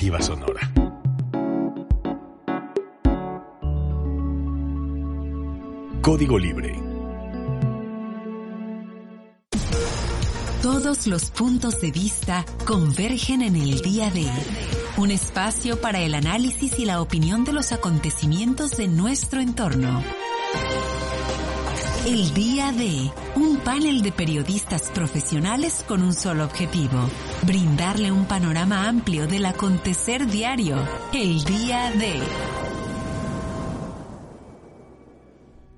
Sonora. Código Libre. Todos los puntos de vista convergen en el día de un espacio para el análisis y la opinión de los acontecimientos de nuestro entorno. El día de un panel de periodistas profesionales con un solo objetivo, brindarle un panorama amplio del acontecer diario. El día de...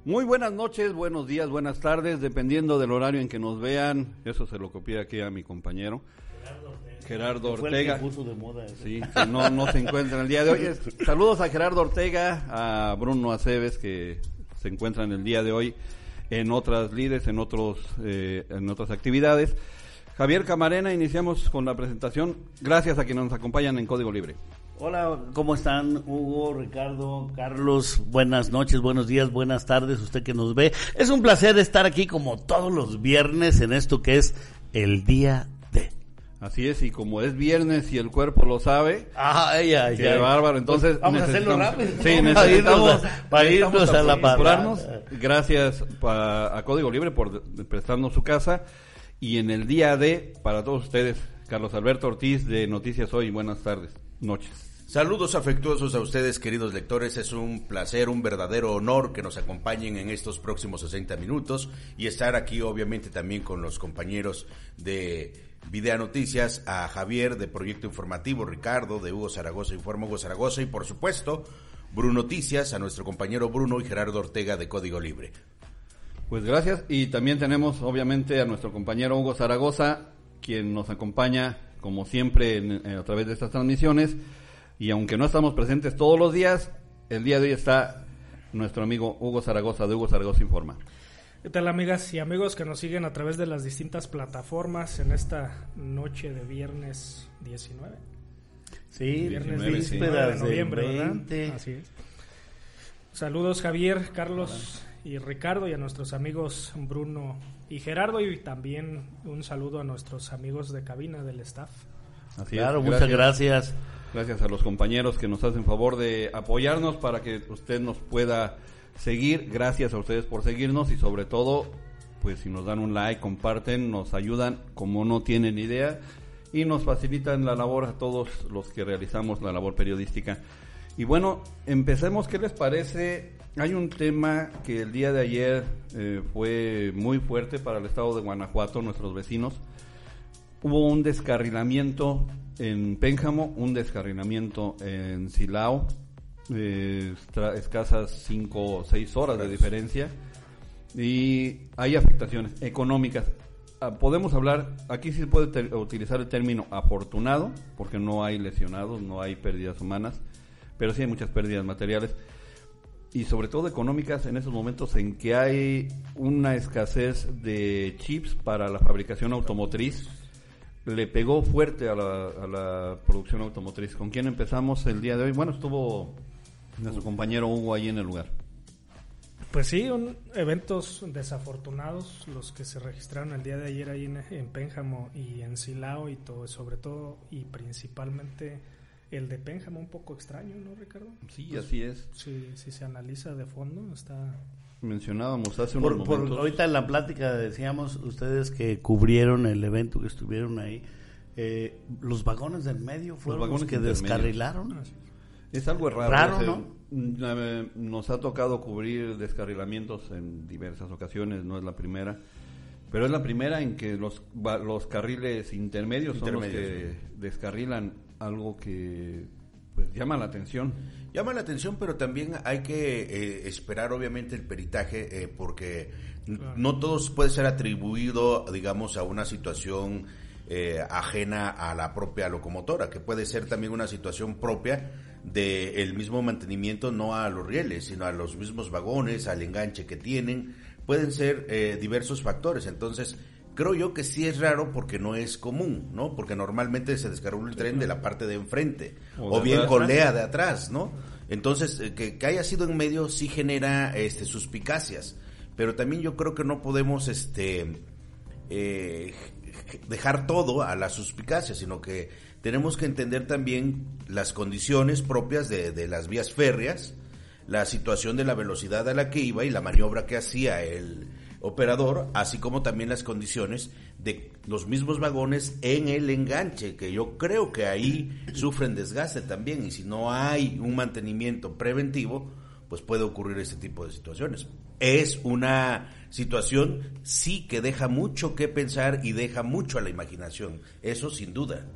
Muy buenas noches, buenos días, buenas tardes, dependiendo del horario en que nos vean. Eso se lo copié aquí a mi compañero. Gerardo Ortega. Sí, no, no se encuentra en el día de hoy. Saludos a Gerardo Ortega, a Bruno Aceves, que se encuentran el día de hoy en otras líderes, en otros, eh, en otras actividades. Javier Camarena, iniciamos con la presentación. Gracias a quienes nos acompañan en Código Libre. Hola, ¿cómo están Hugo, Ricardo, Carlos? Buenas noches, buenos días, buenas tardes, usted que nos ve. Es un placer estar aquí como todos los viernes en esto que es el día Así es, y como es viernes y el cuerpo lo sabe, ay, ay, qué bárbaro, entonces vamos a hacerlo rápido. Sí, necesitamos, para irnos, a la parada. Gracias a Código Libre por prestarnos su casa y en el día de, para todos ustedes, Carlos Alberto Ortiz de Noticias Hoy, buenas tardes, noches. Saludos afectuosos a ustedes, queridos lectores. Es un placer, un verdadero honor que nos acompañen en estos próximos 60 minutos y estar aquí, obviamente, también con los compañeros de Videa Noticias, a Javier de Proyecto Informativo, Ricardo de Hugo Zaragoza, Informa Hugo Zaragoza y por supuesto Bruno Noticias, a nuestro compañero Bruno y Gerardo Ortega de Código Libre. Pues gracias y también tenemos obviamente a nuestro compañero Hugo Zaragoza, quien nos acompaña como siempre a través de estas transmisiones y aunque no estamos presentes todos los días, el día de hoy está nuestro amigo Hugo Zaragoza de Hugo Zaragoza Informa. ¿Qué tal amigas y amigos que nos siguen a través de las distintas plataformas en esta noche de viernes 19? Sí, viernes 19 de noviembre, ¿verdad? Así es. Saludos Javier, Carlos y Ricardo y a nuestros amigos Bruno y Gerardo y también un saludo a nuestros amigos de cabina del staff. Así claro, muchas gracias. Gracias a los compañeros que nos hacen favor de apoyarnos para que usted nos pueda seguir. Gracias a ustedes por seguirnos y sobre todo, pues si nos dan un like, comparten, nos ayudan como no tienen idea y nos facilitan la labor a todos los que realizamos la labor periodística. Y bueno, empecemos, ¿qué les parece? Hay un tema que el día de ayer eh, fue muy fuerte para el estado de Guanajuato, nuestros vecinos. Hubo un descarrilamiento en Pénjamo, un descarrilamiento en Silao, eh, escasas 5 o 6 horas de diferencia y hay afectaciones económicas. Ah, podemos hablar, aquí sí puede utilizar el término afortunado, porque no hay lesionados, no hay pérdidas humanas, pero sí hay muchas pérdidas materiales y sobre todo económicas en esos momentos en que hay una escasez de chips para la fabricación automotriz. Le pegó fuerte a la, a la producción automotriz. ¿Con quién empezamos el día de hoy? Bueno, estuvo nuestro compañero Hugo ahí en el lugar. Pues sí, un, eventos desafortunados los que se registraron el día de ayer ahí en, Pénjamo y en Silao y todo, sobre todo y principalmente el de Pénjamo un poco extraño, ¿no, Ricardo? Sí, pues así es. Sí, si se analiza de fondo está mencionábamos hace unos por, momentos. ahorita en la plática decíamos ustedes que cubrieron el evento, que estuvieron ahí. Eh, los vagones del medio fueron los, que descarrilaron. Ah, es algo raro. Mm, nos ha tocado cubrir descarrilamientos en diversas ocasiones, no es la primera. Pero es la primera en que los, los carriles intermedios, son los que descarrilan algo que pues llama la atención. Llama la atención, pero también hay que eh, esperar obviamente el peritaje eh, porque no todo puede ser atribuido, digamos, a una situación eh, ajena a la propia locomotora, que puede ser también una situación propia del mismo mantenimiento, no a los rieles, sino a los mismos vagones, al enganche que tienen. Pueden ser eh, diversos factores. Entonces, creo yo que sí es raro porque no es común, ¿no? Porque normalmente se descarga el tren de la parte de enfrente o, bien colea de atrás, ¿no? Entonces, eh, que, que, haya sido en medio sí genera este, suspicacias. Pero también yo creo que no podemos este, eh, dejar todo a la suspicacia, sino que tenemos que entender también las condiciones propias de, de las vías férreas, la situación de la velocidad a la que iba y la maniobra que hacía el operador, así como también las condiciones de los mismos vagones en el enganche, que yo creo que ahí sufren desgaste también y si no hay un mantenimiento preventivo, pues puede ocurrir este tipo de situaciones. Es una situación sí que deja mucho que pensar y deja mucho a la imaginación, eso sin duda.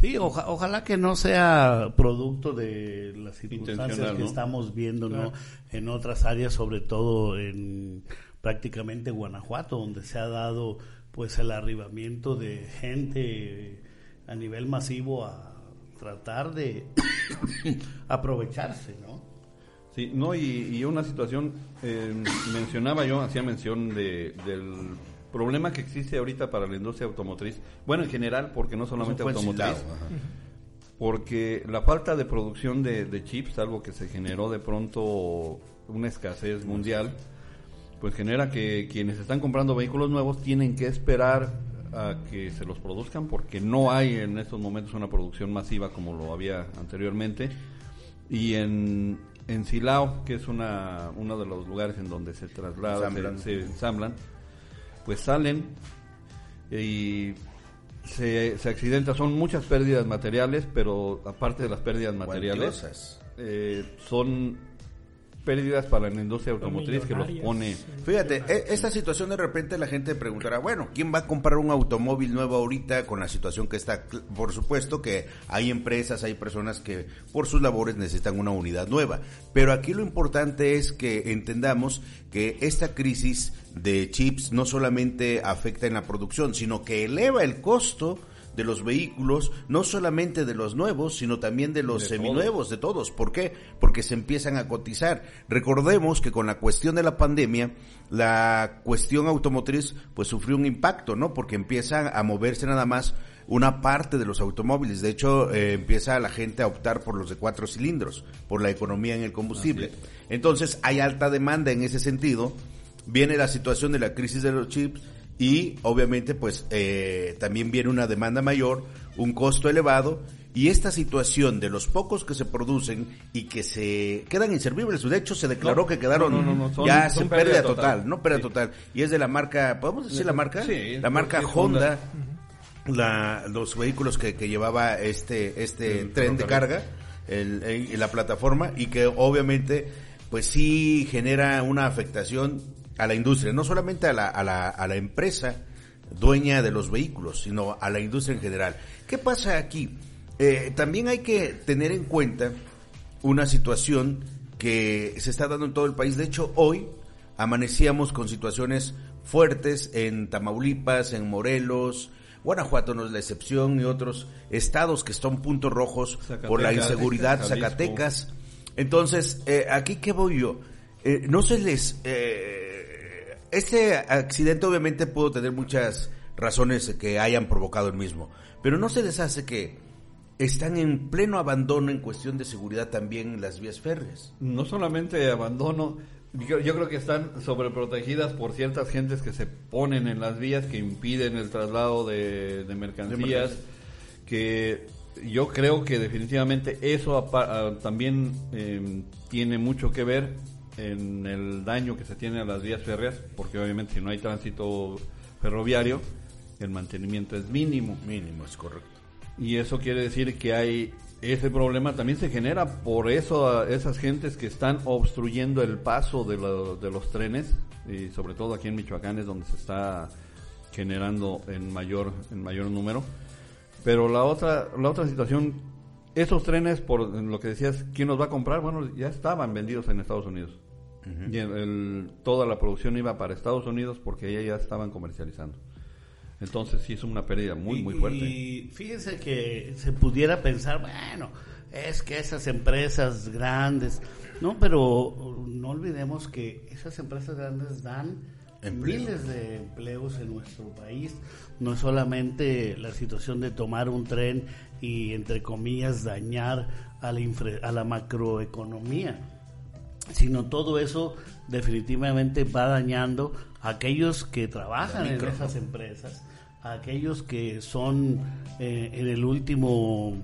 Sí, ojalá que no sea producto de las circunstancias que ¿no? estamos viendo ¿no? en otras áreas, sobre todo en prácticamente Guanajuato, donde se ha dado pues el arribamiento de gente a nivel masivo a tratar de aprovecharse, ¿no? Sí, no, y, y una situación, eh, mencionaba yo, hacía mención de, del problema que existe ahorita para la industria automotriz, bueno, en general, porque no solamente en automotriz, porque la falta de producción de, de chips, algo que se generó de pronto una escasez mundial, pues genera que quienes están comprando vehículos nuevos tienen que esperar a que se los produzcan porque no hay en estos momentos una producción masiva como lo había anteriormente. Y en, en Silao que es una uno de los lugares en donde se trasladan se, se ensamblan pues salen y se, se accidentan son muchas pérdidas materiales pero aparte de las pérdidas materiales eh, son pérdidas para la industria automotriz que los pone. Fíjate, e- esta situación de repente la gente preguntará, bueno, ¿quién va a comprar un automóvil nuevo ahorita con la situación que está? Por supuesto que hay empresas, hay personas que por sus labores necesitan una unidad nueva, pero aquí lo importante es que entendamos que esta crisis de chips no solamente afecta en la producción, sino que eleva el costo de los vehículos, no solamente de los nuevos, sino también de los De seminuevos, de todos. ¿Por qué? Porque se empiezan a cotizar. Recordemos que con la cuestión de la pandemia, la cuestión automotriz pues sufrió un impacto, ¿no? Porque empiezan a moverse nada más una parte de los automóviles. De hecho, eh, empieza la gente a optar por los de cuatro cilindros, por la economía en el combustible. Entonces, hay alta demanda en ese sentido. Viene la situación de la crisis de los chips y obviamente pues eh, también viene una demanda mayor, un costo elevado y esta situación de los pocos que se producen y que se quedan inservibles, de hecho se declaró No, que quedaron no, no, no, son- ya sin pérdida pérdida total, total. no pérdida Sí. total y es de la marca, ¿podemos decir la marca? Sí, la marca sí, Honda, Honda. la, los vehículos que, que llevaba este, este El tren de carga el- en la plataforma y que obviamente pues sí genera una afectación a la industria, no solamente a la, a la, a la empresa dueña de los vehículos, sino a la industria en general. ¿Qué pasa aquí? Eh, también hay que tener en cuenta una situación que se está dando en todo el país. De hecho, hoy amanecíamos con situaciones fuertes en Tamaulipas, en Morelos, Guanajuato no es la excepción y otros estados que están puntos rojos por la inseguridad. Zacatecas. Entonces, eh, aquí qué voy yo. Eh, no se les... este accidente obviamente pudo tener muchas razones que hayan provocado el mismo, pero no se les hace que están en pleno abandono en cuestión de seguridad también las vías férreas. no solamente abandono, yo, yo creo que están sobreprotegidas por ciertas gentes que se ponen en las vías que impiden el traslado de, de mercancías, que yo creo que definitivamente eso apa- ah, también eh, tiene mucho que ver en el daño que se tiene a las vías férreas, porque obviamente si no hay tránsito ferroviario, el mantenimiento es mínimo. Mínimo, es correcto. Y eso quiere decir que hay ese problema también se genera por eso esas gentes que están obstruyendo el paso de, lo- de los trenes y sobre todo aquí en Michoacán es donde se está generando en mayor en mayor número. Pero la otra la otra situación esos trenes por lo que decías quién los va a comprar bueno ya estaban vendidos en Estados Unidos y el- el- toda la producción iba para Estados Unidos porque allá ya estaban comercializando. Entonces sí es una pérdida muy, Y- muy fuerte. Y fíjense que se pudiera pensar, bueno, es que esas empresas grandes, no, pero no olvidemos que esas empresas grandes dan Empleo. miles de empleos en nuestro país. No es solamente la situación de tomar un tren y, entre comillas, dañar a la, infra- a la macroeconomía sino todo eso definitivamente va dañando a aquellos que trabajan en esas empresas, a aquellos que son eh, en el último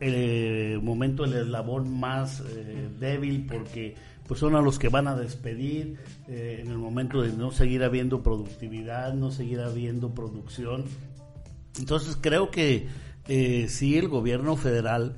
eh, momento el eslabón más eh, débil porque pues son a los que van a despedir en el momento de no seguir habiendo productividad, no seguir habiendo producción. Entonces creo que sí el gobierno federal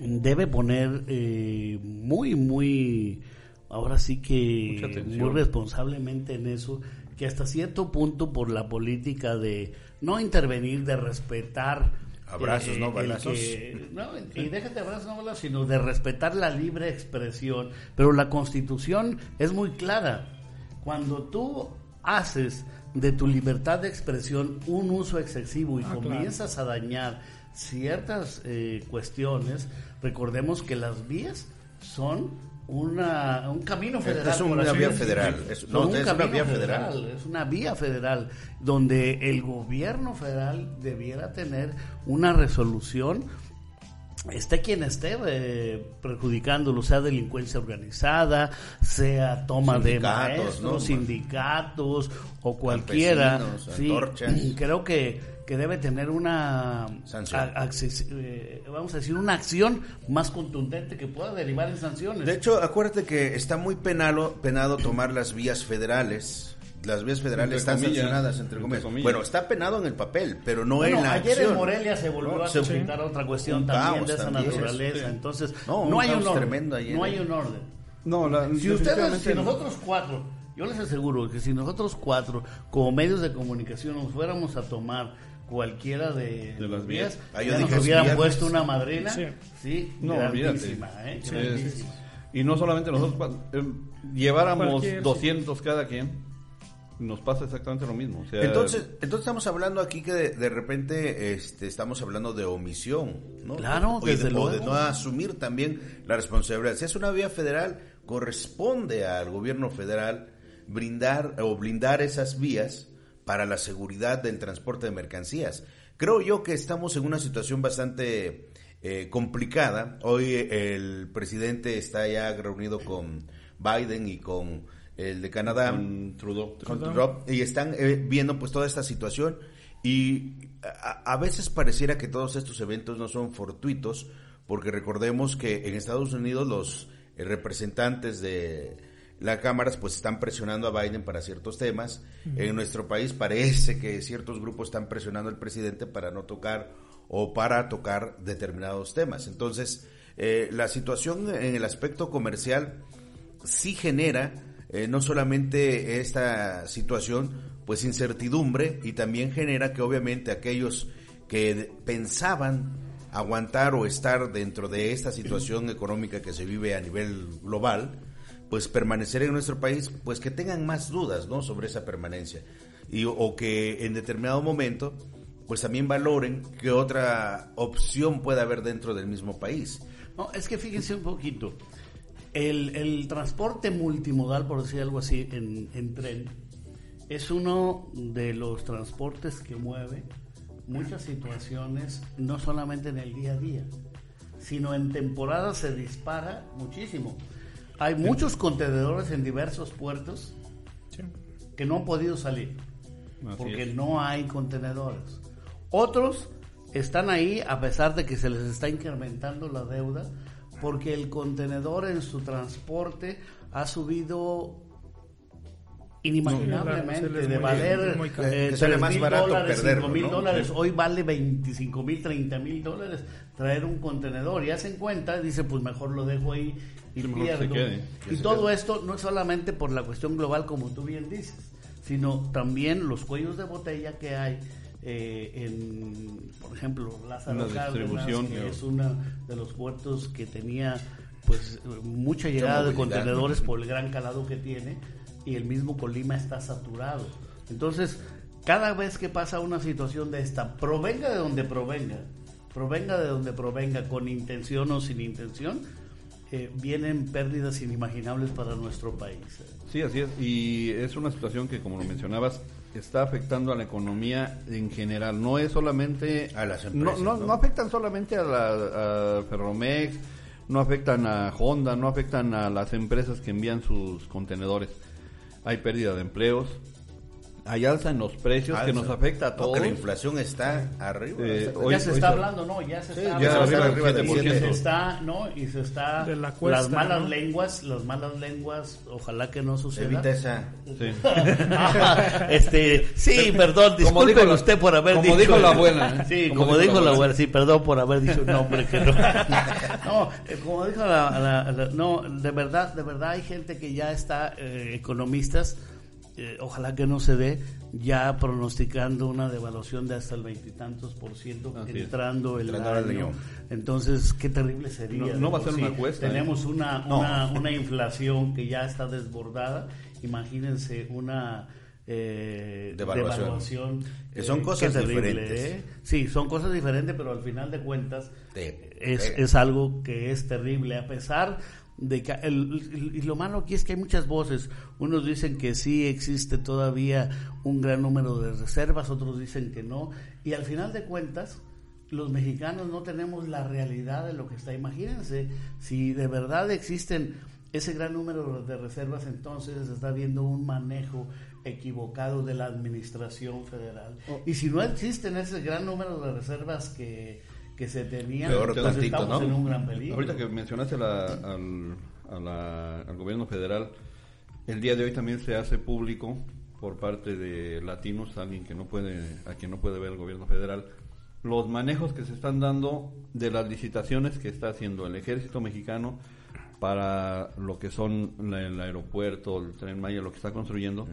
debe poner eh, muy, muy, ahora sí que muy responsablemente en eso, que hasta cierto punto por la política de no intervenir, de respetar. eh, Abrazos, no el balazos. que- no, y déjate abrazos, no balazos, sino de respetar la libre expresión. Pero la constitución es muy clara. Cuando tú haces de tu libertad de expresión un uso excesivo y Ah, claro. comienzas a dañar ciertas eh, cuestiones, recordemos que las vías son una, un camino federal. es una vía federal, es- no, un es una vía federal. Es una vía federal donde el gobierno federal debiera tener una resolución esté quien esté eh, perjudicándolo, sea delincuencia organizada, sea toma de maestros, ¿no? sindicatos o cualquiera. Sí, creo que, que debe tener una Sanción. a- acces- eh, vamos a decir una acción más contundente que pueda derivar en sanciones. De hecho, acuérdate que está muy penalo, penado tomar las vías federales. Las vías federales Entre están comillas, sancionadas, entre entre comillas. comillas. Bueno, está penado en el papel, pero no Bueno, en la ayer acción. en Morelia se volvió No, a se- suscitar otra cuestión un también caos de esa también, naturaleza. sí. Entonces, No, no, un hay un orden. tremendo ayer. No hay un orden. No, la, Si ustedes, si no. nosotros cuatro, yo les aseguro que si nosotros cuatro, como medios de comunicación, nos fuéramos a tomar cualquiera de, De las vías. Ah, ya nos hubieran vías. puesto una madrina, sí, Sí. No, grandísima. ¿eh? Sí, grandísima. sí. Y no solamente nosotros, eh, lleváramos Cualquier, sí. 200 cada quien, nos pasa exactamente lo mismo. O sea, Entonces, entonces estamos hablando aquí que de, de repente este, estamos hablando de omisión, ¿no? Claro, O de- desde o de luego. no asumir también la responsabilidad. Si es una vía federal, corresponde al gobierno federal brindar o blindar esas vías para la seguridad del transporte de mercancías. Creo yo que estamos en una situación bastante eh, complicada. Hoy eh, el presidente está ya reunido con Biden y con el de Canadá con Trudeau. con y están eh, viendo pues toda esta situación y a, a veces pareciera que todos estos eventos no son fortuitos porque recordemos que en Estados Unidos los eh, representantes de las cámaras pues están presionando a Biden para ciertos temas. En nuestro país parece que ciertos grupos están presionando al presidente para no tocar o para tocar determinados temas. Entonces eh, la situación en el aspecto comercial sí genera eh, no solamente esta situación, pues incertidumbre y también genera que obviamente aquellos que pensaban aguantar o estar dentro de esta situación económica que se vive a nivel global, pues permanecer en nuestro país, pues que tengan más dudas, ¿no? Sobre esa permanencia y o que en determinado momento, pues también valoren que otra opción pueda haber dentro del mismo país. No, es que fíjense un poquito. El, el transporte multimodal, por decir algo así, en, en tren, es uno de los transportes que mueve muchas situaciones, no solamente en el día a día, sino en temporada se dispara muchísimo. Hay muchos contenedores en diversos puertos Sí. que no han podido salir Así porque es. no hay contenedores. Otros están ahí a pesar de que se les está incrementando la deuda porque el contenedor en su transporte ha subido inimaginablemente No, se les de valer eh, Que sale 3 más mil barato dólares, perderlo, 5 mil ¿no? dólares, Sí. hoy vale 25 mil, 30 mil dólares traer un contenedor y hacen cuenta, dice pues mejor lo dejo ahí y Sí, pierdo. quede. Y todo quede. esto no es solamente por la cuestión global como tú bien dices, sino también los cuellos de botella que hay eh, en, por ejemplo, Lázaro La Cárdenas, distribución. que es uno de los puertos que tenía pues mucha llegada de contenedores por el gran calado que tiene y el mismo Colima está saturado. Entonces, cada vez que pasa una situación de esta, provenga de donde provenga, provenga de donde provenga, con intención o sin intención, eh, vienen pérdidas inimaginables para nuestro país. Sí, así es. Y es una situación que, como lo mencionabas, está afectando a la economía en general. No es solamente... A las no, empresas, no, ¿no? no afectan solamente a, la, a Ferromex, no afectan a Honda, no afectan a las empresas que envían sus contenedores. hay pérdida de empleos, hay alza en los precios que Alza. nos afecta a No, todos. que la inflación está arriba. Eh, está- hoy- ya se hoy está se- hablando, ¿no? Ya se Sí, está ya hablando. está arriba del Y se 7%. está, ¿no? Y se está... De la cuesta, las malas ¿no? lenguas, las malas lenguas, ojalá que no suceda. Evita esa. Sí. Este, sí, perdón, Como disculpe dijo la- usted por haber como dicho. dijo la abuela, ¿eh? Sí, Como como, dijo dijo la la abuela. abuela, sí, perdón por haber dicho un nombre que no. No, eh, como dijo la, la- la- no, de verdad, de verdad hay gente que ya está, eh, economistas, eh, ojalá que no se dé, ya pronosticando una devaluación de hasta el veintitantos por ciento entrando el Entrando el año. Entonces, qué terrible sería. No- no va a ser una cuesta, ¿eh? Tenemos una, No. una, una inflación que ya está desbordada. Imagínense una eh, Devaluación. devaluación. Que son cosas terrible, diferentes. ¿eh? Sí, son cosas diferentes, pero al final de cuentas es, es algo que es terrible. A pesar de que. el- y lo malo aquí es que hay muchas voces. Unos dicen que sí existe todavía un gran número de reservas, otros dicen que no. Y al final de cuentas los mexicanos no tenemos la realidad de lo que está. Imagínense, si de verdad existen ese gran número de reservas, entonces está habiendo un manejo equivocado de la administración federal. Y si no existen ese gran número de reservas que, que se tenían, Peor tantito, estamos ¿no? en un gran peligro. Ahorita que mencionaste la- al, a la- al gobierno federal, el día de hoy también se hace público por parte de latinos, alguien que no puede, a quien no puede ver el gobierno federal, los manejos que se están dando de las licitaciones que está haciendo el ejército mexicano para lo que son la- el aeropuerto, el tren Maya, lo que está construyendo.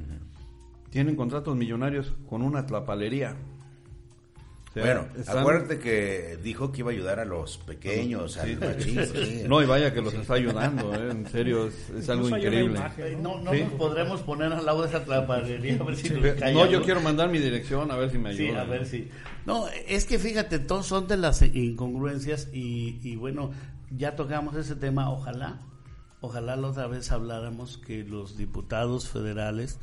Tienen contratos millonarios con una tlapalería. O sea, Bueno, están- acuérdate que dijo que iba a ayudar a los pequeños, a Sí. los machines, sí. No, y vaya que los está ayudando, ¿eh? en serio, es, es algo increíble. imagen, No, no Sí. nos podremos poner al lado de esa tlaparería a ver si nos No, callamos. yo quiero mandar mi dirección a ver si me Sí, ayudan. a ver si. No, es que fíjate, todos son de las incongruencias y, y bueno, ya tocamos ese tema. Ojalá, ojalá la otra vez habláramos que los diputados federales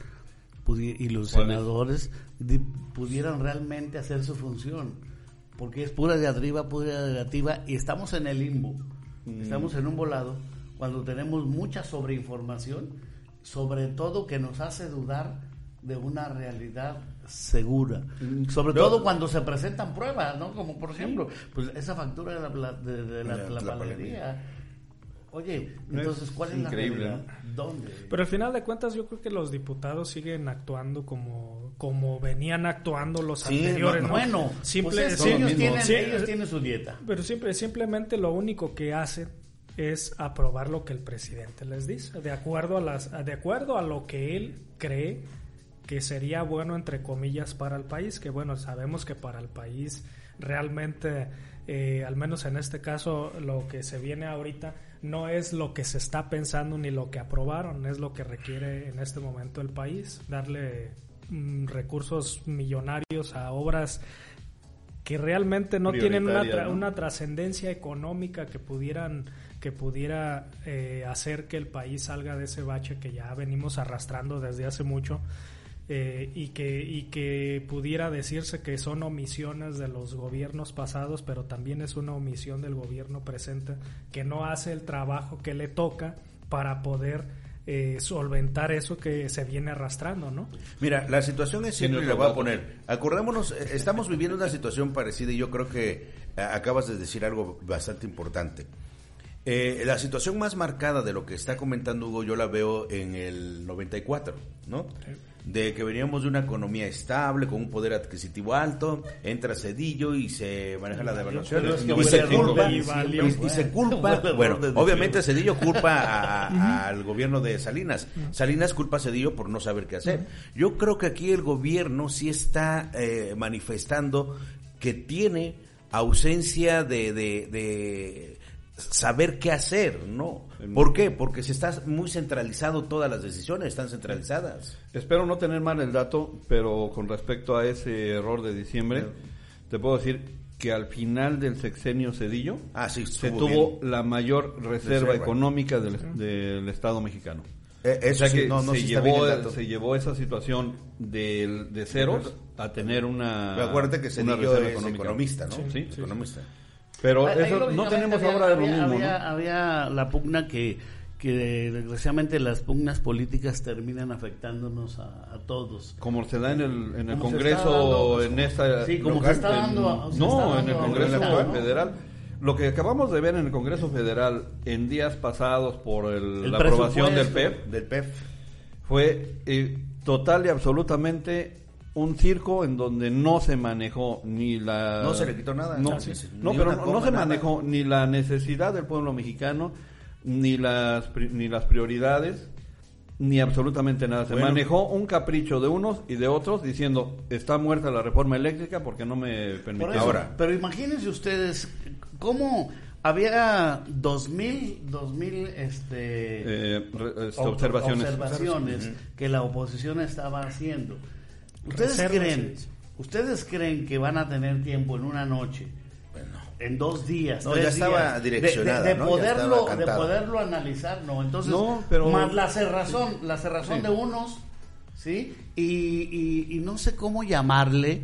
y los senadores di- pudieran realmente hacer su función. Porque es pura de arriba, pura de negativa y estamos en el limbo. Mm. Estamos en un volado cuando tenemos mucha sobreinformación, sobre todo que nos hace dudar de una realidad segura. Sobre Yo- todo cuando se presentan pruebas, ¿no? Como por ejemplo, pues esa factura de la, de, de la, La- la panadería. Oye, No, entonces, es ¿cuál es increíble, la realidad? ¿Dónde? Pero al final de cuentas yo creo que los diputados siguen actuando como, como venían actuando los Sí, anteriores. no, ¿no? Bueno, Simple, pues es- sí, ellos, mismo. tienen, sí, ellos tienen su dieta. Pero siempre, simplemente lo único que hacen es aprobar lo que el presidente les dice, de acuerdo a las, de acuerdo a lo que él cree que sería bueno entre comillas para el país, que bueno sabemos que para el país realmente, eh, al menos en este caso, lo que se viene ahorita no es lo que se está pensando ni lo que aprobaron, es lo que requiere en este momento el país, darle mm, recursos millonarios a obras que realmente no tienen una, tra- ¿no? una trascendencia económica que pudieran que pudiera eh, hacer que el país salga de ese bache que ya venimos arrastrando desde hace mucho eh, y que y que pudiera decirse que son omisiones de los gobiernos pasados pero también es una omisión del gobierno presente que no hace el trabajo que le toca para poder eh, solventar eso que se viene arrastrando, ¿no? Mira, la situación es Tiene la voy a poner. Acordémonos, eh, estamos viviendo una situación parecida y yo creo que eh, acabas de decir algo bastante importante. Eh, la situación más marcada de lo que está comentando Hugo yo la veo en el 94, ¿no? De que veníamos de una economía estable, con un poder adquisitivo alto, entra Cedillo y se maneja la devaluación. Y se culpa, y, diciembre, y fue. se culpa, el error bueno, obviamente Cedillo culpa a- a- al gobierno de Salinas. Salinas culpa a Cedillo por no saber qué hacer. Yo creo que aquí el gobierno sí está eh, manifestando que tiene ausencia de, de- de saber qué hacer, ¿no? ¿Por qué? Porque se está muy centralizado todas las decisiones, están centralizadas. Espero no tener mal el dato, pero con respecto a ese error de diciembre, te puedo decir que al final del sexenio Cedillo Ah, sí, se tuvo bien. la mayor reserva, Reserva. económica del, del Estado mexicano. Eh, O eso sí, no, no, se, llevó, se llevó esa situación del- de ceros a tener una, Pero acuérdate que una Cedillo reserva es económica. economista, ¿no? Economista. Pero eso, no tenemos había- ahora lo había- mismo, había, ¿no? había la pugna que, que desgraciadamente las pugnas políticas terminan afectándonos a, a todos. Como se da en el, en el Congreso, dando, en esta... Sí, como local, se está en- dando- se no, en el Congreso ahorita, ¿no? Federal. Lo que acabamos de ver en el Congreso Federal en días pasados por el- El la aprobación del. PEP Del PEF. fue eh, total y absolutamente un circo en donde no se manejó ni la No se le quitó nada. no, Sí, sí, no, ni pero no, se nada. manejó ni la necesidad del pueblo mexicano ni las ni las prioridades ni absolutamente nada se Bueno. manejó un capricho de unos y de otros diciendo está muerta la reforma eléctrica porque no me eso, Ahora. pero imagínense ustedes cómo había dos mil, dos mil este, Eh, este, ob- observaciones observaciones que la oposición estaba haciendo. ¿Ustedes creen, ustedes creen que van a tener tiempo en una noche, Bueno, en dos días, No, tres ya estaba días, direccionada, de, de ¿no? Ya poderlo, estaba de poderlo analizar, no? Entonces, No, pero- más la cerrazón, la cerrazón Sí. de unos, ¿sí? Y, y- y no sé cómo llamarle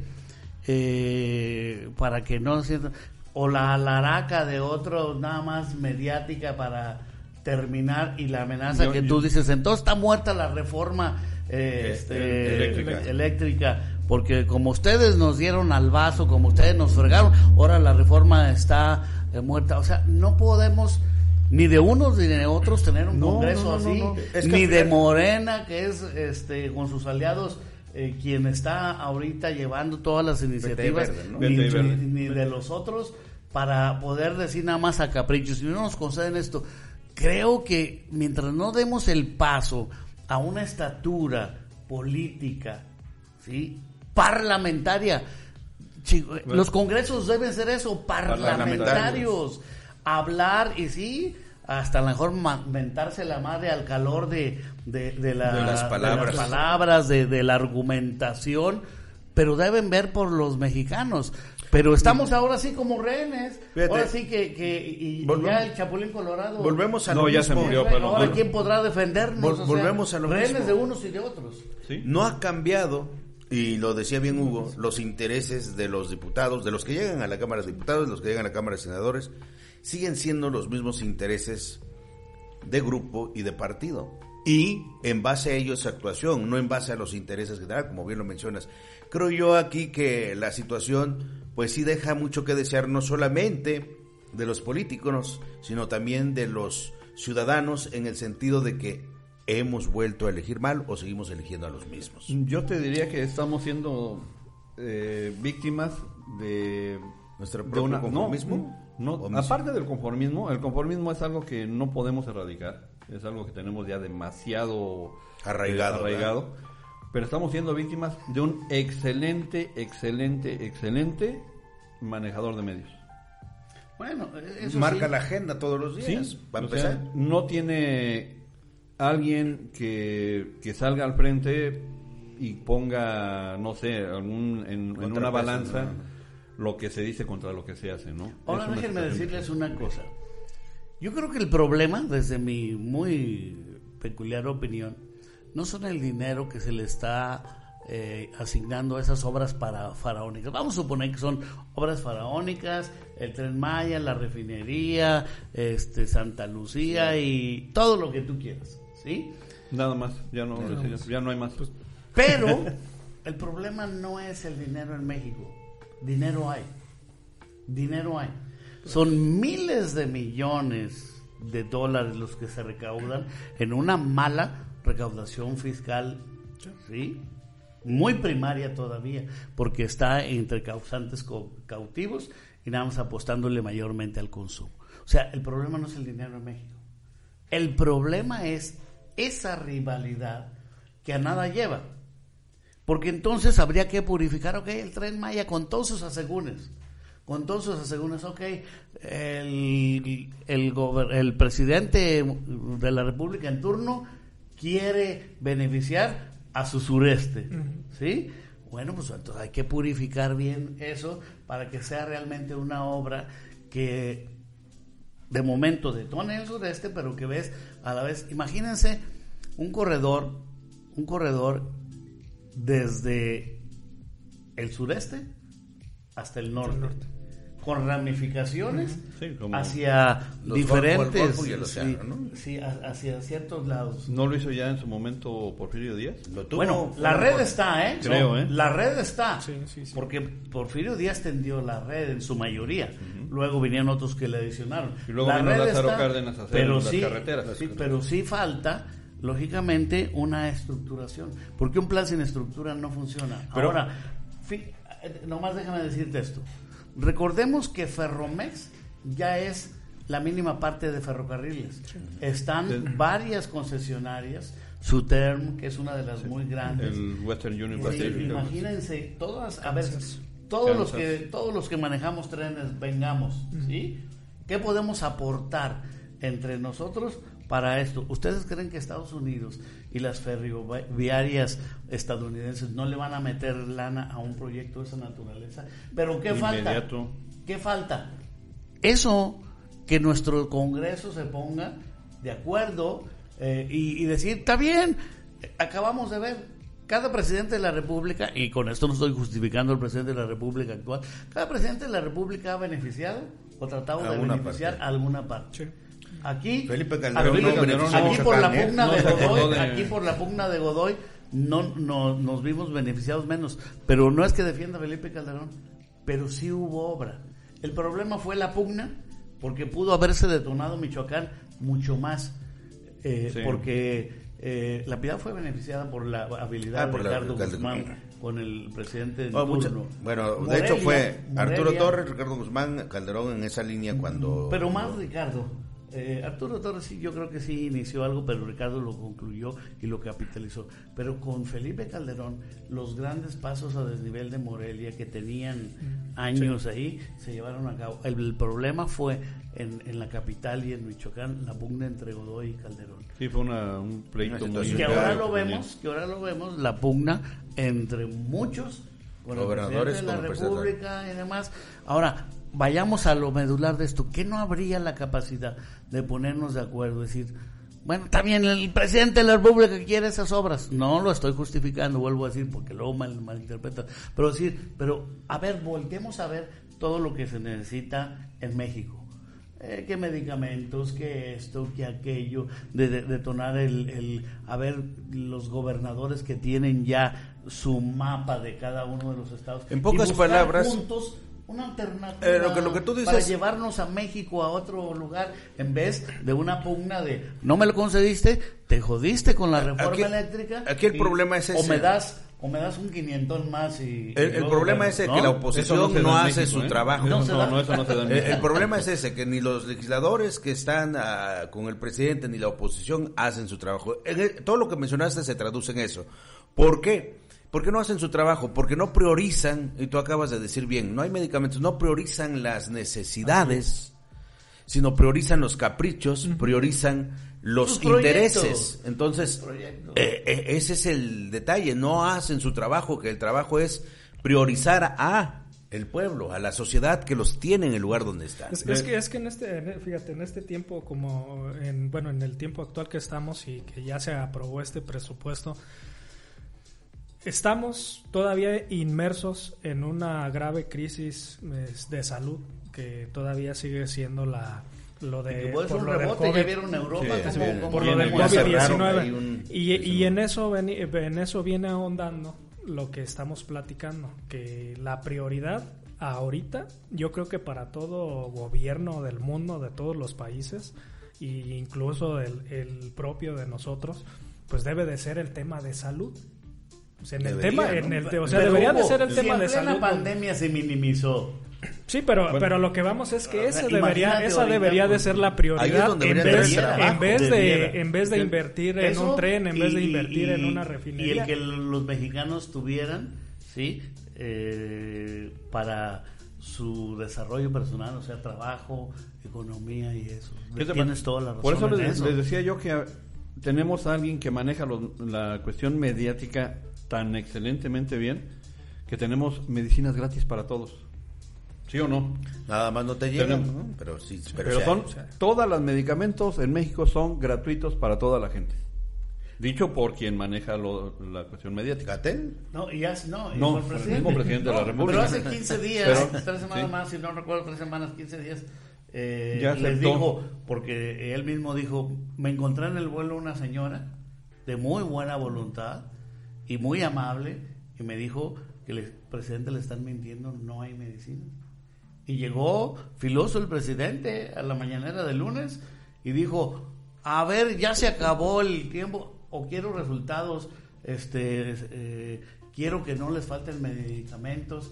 eh, para que no sienta o la alaraca de otro nada más mediática para terminar y la amenaza Yo- que yo- tú dices entonces está muerta la reforma eh, Eh, este, eléctrica. eléctrica, porque como ustedes nos dieron al vaso, como ustedes nos fregaron, ahora la reforma está eh, muerta. O sea, no podemos ni de unos ni de otros tener un No, congreso no, no, así, no, no. Es que ni de Morena, que es este con sus aliados eh, quien está ahorita llevando todas las iniciativas, ni- ni de los otros para poder decir nada más a caprichos. Si no nos conceden esto, creo que mientras no demos el paso a una estatura política, ¿sí? parlamentaria, chi- los congresos deben ser eso, parlamentarios, hablar y sí, hasta a lo mejor mentarse la madre al calor de, de, de la- De las palabras. de las palabras, de la argumentación, pero deben ver por los mexicanos. Pero estamos ahora sí como rehenes. Fíjate. ahora sí que, que y, Volvemos- ya el Chapulín Colorado. Volvemos a No, lo ya se murió, pero- Ahora, ¿quién podrá defendernos? Vol- O sea, volvemos a lo rehenes mismo. de unos y de otros. ¿Sí? No ha cambiado, y lo decía bien Hugo, los intereses de los diputados, de los que llegan a la Cámara de Diputados, de los que llegan a la Cámara de Senadores, siguen siendo los mismos intereses de grupo y de partido. Y en base a ellos actuación, no en base a los intereses generales, como bien lo mencionas. Creo yo aquí que la situación, pues sí deja mucho que desear, no solamente de los políticos, sino también de los ciudadanos, en el sentido de que hemos vuelto a elegir mal o seguimos eligiendo a los mismos. Yo te diría que estamos siendo eh, víctimas de ¿Nuestro de propio conformismo? No, ¿O no, aparte del conformismo, el conformismo es algo que no podemos erradicar, es algo que tenemos ya demasiado Arraigado, eh, arraigado, pero estamos siendo víctimas de un excelente, excelente, excelente manejador de medios. Bueno, eso Marca sí. la agenda todos los días. Sí, Va a o sea, empezar. no tiene alguien que, que salga al frente y ponga, no sé, algún, en, una balanza no, lo que se dice contra lo que se hace, ¿no? Ahora déjenme decirles una cosa. Yo creo que el problema, desde mi muy peculiar opinión, no son el dinero que se le está eh, asignando a esas obras para faraónicas. Vamos a suponer que son obras faraónicas, el Tren Maya, la refinería, este Santa Lucía y todo lo que tú quieras, ¿sí? Nada más, ya no, ya no hay más. Pero el problema no es el dinero en México. Dinero hay. Dinero hay. Son miles de millones de dólares los que se recaudan en una mala recaudación fiscal, ¿sí? Muy primaria todavía, porque está entre causantes cautivos y nada más apostándole mayormente al consumo. O sea, el problema no es el dinero en México. El problema es esa rivalidad que a nada lleva. Porque entonces habría que purificar, ok, el tren Maya con todos sus asegúnes. Con todos sus asegúnes, ok, el, el, gober- el presidente de la República en turno quiere beneficiar a su sureste, ¿sí? Bueno, pues entonces hay que purificar bien eso para que sea realmente una obra que de momento detona el sureste, pero que ves a la vez, imagínense un corredor, un corredor desde el sureste hasta el norte, con ramificaciones Sí, como hacia los diferentes sí, hacia ciertos lados. ¿No lo hizo ya en su momento Porfirio Díaz? Lo tuvo Bueno, la red está, ¿eh? Creo, ¿eh? La red está. Sí, sí, sí. Porque Porfirio Díaz tendió la red en su mayoría. Luego vinieron otros que le adicionaron. Y luego la vino red Lázaro Cárdenas a hacer pero las sí, carreteras. sí, pero sí falta, lógicamente, una estructuración. Porque un plan sin estructura no funciona. Pero- Ahora, fi- eh, nomás déjame decirte esto. Recordemos que Ferromex ya es la mínima parte de ferrocarriles. Están Sí. varias concesionarias. Suterm, que es una de las muy grandes. El Western Union Pacific. imagínense, todas, a ver, todos los que todos los que manejamos trenes vengamos, ¿sí? ¿Qué podemos aportar entre nosotros para esto? ¿Ustedes creen que Estados Unidos y las ferroviarias estadounidenses no le van a meter lana a un proyecto de esa naturaleza? Pero ¿qué falta? ¿Qué falta? Eso, que nuestro Congreso se ponga de acuerdo eh, y, y decir, está bien, acabamos de ver, cada presidente de la República, y con esto no estoy justificando al presidente de la República actual, cada presidente de la República ha beneficiado o tratado de beneficiar parte. a alguna parte. Sí. Aquí, Felipe Calderón aquí, por la ¿eh? pugna de Godoy, aquí por la pugna de Godoy no, no nos vimos beneficiados menos, pero no es que defienda a Felipe Calderón, pero sí hubo obra. El problema fue la pugna porque pudo haberse detonado Michoacán mucho más, eh, Sí. porque eh, la piedad fue beneficiada por la habilidad Ah, de por Ricardo. Guzmán con el presidente en Ah, mucha- bueno, de hecho fue Arturo Torres, Ricardo Guzmán, Calderón en esa línea cuando... Pero más Ricardo. Eh, Arturo Torres sí, yo creo que sí inició algo, pero Ricardo lo concluyó y lo capitalizó. Pero con Felipe Calderón, los grandes pasos a desnivel de Morelia que tenían años ahí, se llevaron a cabo. El, el problema fue en, en la capital y en Michoacán, la pugna entre Godoy y Calderón. Sí, fue una, un pleito Una muy... Que ahora lo vemos, que ahora lo vemos, la pugna entre muchos con el presidente de la presidente. República y demás. Ahora, vayamos a lo medular de esto. ¿Qué no habría la capacidad de ponernos de acuerdo? Decir, bueno, también el presidente de la República quiere esas obras. No lo estoy justificando, vuelvo a decir, porque luego mal, malinterpreta. Pero decir, pero a ver, volteemos a ver todo lo que se necesita en México. Eh, qué medicamentos, qué esto, qué aquello, de, de- detonar el, el, a ver, los gobernadores que tienen ya su mapa de cada uno de los estados. En pocas Y palabras, juntos una alternativa eh, lo que- lo que tú dices- para llevarnos a México a otro lugar en vez de una pugna de no me lo concediste, te jodiste con la reforma Aquí- eléctrica. aquí el y- problema es O ese. me das, o me das un quinientón más y... El, y el yo, problema es el ¿no? que la oposición no hace México, su ¿eh? trabajo. No eso no se da en El, México. el problema es ese, que ni los legisladores que están ah, con el presidente ni la oposición hacen su trabajo. En el- todo lo que mencionaste se traduce en eso. ¿Por qué? ¿Por qué no hacen su trabajo? Porque no priorizan, y tú acabas de decir bien, no hay medicamentos, no priorizan las necesidades, sino priorizan los caprichos, priorizan los Sus proyectos. intereses. Entonces, eh, eh, ese es el detalle, no hacen su trabajo, que el trabajo es priorizar a el pueblo, a la sociedad que los tiene en el lugar donde están. Es, es que es que en este en- fíjate en este tiempo como en bueno en el tiempo actual que estamos y que ya se aprobó este presupuesto estamos todavía inmersos en una grave crisis de salud que todavía sigue siendo la lo de por un lo del COVID. por lo del ya cerraron COVID-19. ahí un- Y, y en, eso veni- en eso viene ahondando lo que estamos platicando, que la prioridad ahorita, yo creo que para todo gobierno del mundo, de todos los países, e incluso el, el propio de nosotros, pues debe de ser el tema de salud. Sea, en el Debería, tema, ¿no? en el, o sea, Pero debería de ser el si tema en de salud. pandemia se minimizó. Sí, pero, pero lo que vamos es que esa debería, esa ahorita, debería de pues, ser la ahí es prioridad donde en vez, en de en vez de invertir en eso un tren, en vez de y- invertir en y- una Y refinería. el que los mexicanos tuvieran, ¿sí? Eh, para su desarrollo personal, o sea, trabajo, economía y eso. ¿Qué te Tienes toda la razón. Por eso en les, eso. les decía yo que tenemos a alguien que maneja los- la cuestión mediática tan excelentemente bien que tenemos medicinas gratis para todos. ¿Sí o no? Nada más no te llegan, Tenemos- ¿no? pero sí, pero, Pero son hay. todas las medicamentos en México son gratuitos para toda la gente. Dicho por quien maneja lo- la cuestión mediática. ¿Gatel? No, y hace, no, No, por el presidente. mismo presidente de la República. Pero hace 15 días, Pero- tres semanas sí. más, si no recuerdo, tres semanas, 15 días, eh, Ya les dijo, porque él mismo dijo, me encontré en el vuelo una señora de muy buena voluntad y muy amable, y me dijo que el presidente le están mintiendo, no hay medicina. Y llegó filoso el presidente a la mañanera del lunes y dijo, a ver, ya se acabó el tiempo o quiero resultados, este, eh, quiero que no les falten medicamentos.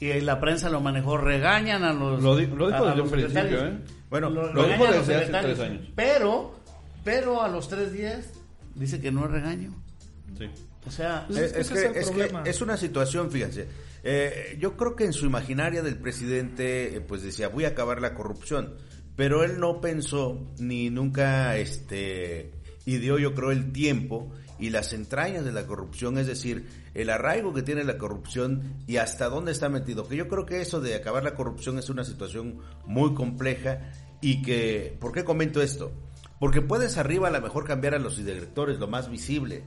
Y la prensa lo manejó, regañan a los... Lo di- lo dijo a- desde un principio. ¿eh? Bueno, lo regañan dijo desde hace tres años. Pero, pero a los tres días dice que no es regaño. Sí. O sea, es que es una situación, fíjense. eh, yo creo que en su imaginaria del presidente, eh, pues decía, voy a acabar la corrupción. Pero él no pensó ni nunca este, ideó, yo creo, el tiempo y las entrañas de la corrupción, es decir, el arraigo que tiene la corrupción y hasta dónde está metido. Que yo creo que eso de acabar la corrupción es una situación muy compleja y que, ¿por qué comento esto? Porque puedes arriba a lo mejor cambiar a los directores, lo más visible,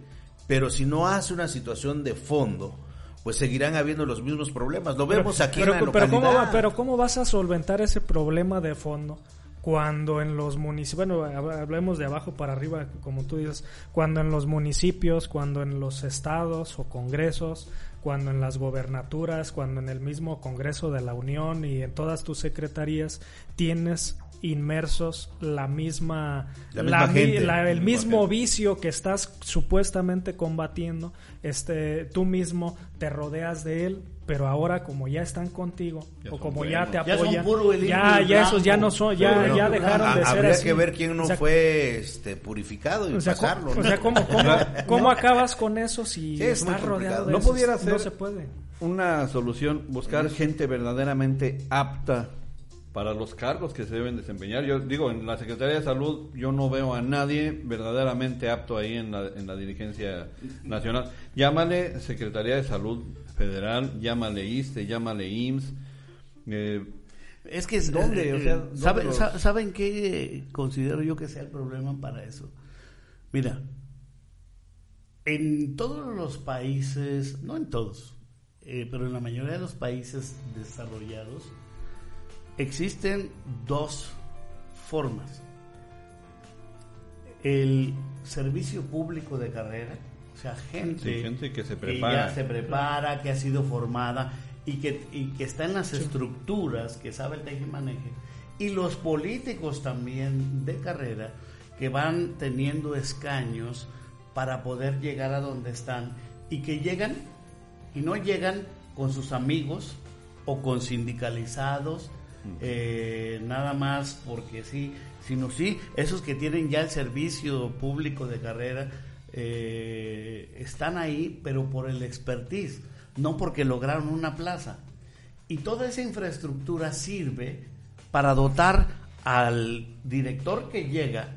pero si no hace una situación de fondo, pues seguirán habiendo los mismos problemas. Lo vemos aquí pero, en la pero ¿cómo, localidad. va- pero ¿cómo vas a solventar ese problema de fondo cuando en los municipios, bueno, hab- hablemos de abajo para arriba, como tú dices, cuando en los municipios, cuando en los estados o congresos, cuando en las gobernaturas, cuando en el mismo Congreso de la Unión y en todas tus secretarías tienes inmersos la misma, La misma mi- gente. la- el mismo gente. vicio que estás supuestamente combatiendo, este, tú mismo te rodeas de él, pero ahora como ya están contigo Ya o como ya buenos. te Ya son apoyan, ya, ya esos ya no son, ya, Bueno, ya dejaron de ser Habría así. que ver quién no O sea, fue este, purificado y o sea, pasarlo. co- ¿no? o sea, ¿cómo, cómo, cómo acabas con eso si Sí, es muy estás rodeado de No esos? pudiera ser- No se puede. Una solución, buscar gente verdaderamente apta para los cargos que se deben desempeñar. Yo digo, en la Secretaría de Salud yo no veo a nadie verdaderamente apto ahí en la, en la dirigencia nacional. Llámale Secretaría de Salud Federal, llámale ISTE, llámale IMSS. eh, Es que es- ¿Dónde? eh, O sea, eh, ¿dónde ¿sabe- los- sa- ¿Saben qué considero yo que sea el problema para eso? Mira, en todos los países, no en todos, eh, pero en la mayoría de los países desarrollados, existen dos formas. El servicio público de carrera, o sea, gente, Sí, gente que se ya prepara. se prepara, que ha sido formada y que, y que está en las estructuras, que sabe el teje y maneje, y los políticos también de carrera que van teniendo escaños para poder llegar a donde están y que llegan y no llegan con sus amigos o con sindicalizados eh, nada más porque sí, sino sí, esos que tienen ya el servicio público de carrera eh, están ahí, pero por el expertise, no porque lograron una plaza. Y toda esa infraestructura sirve para dotar al director que llega,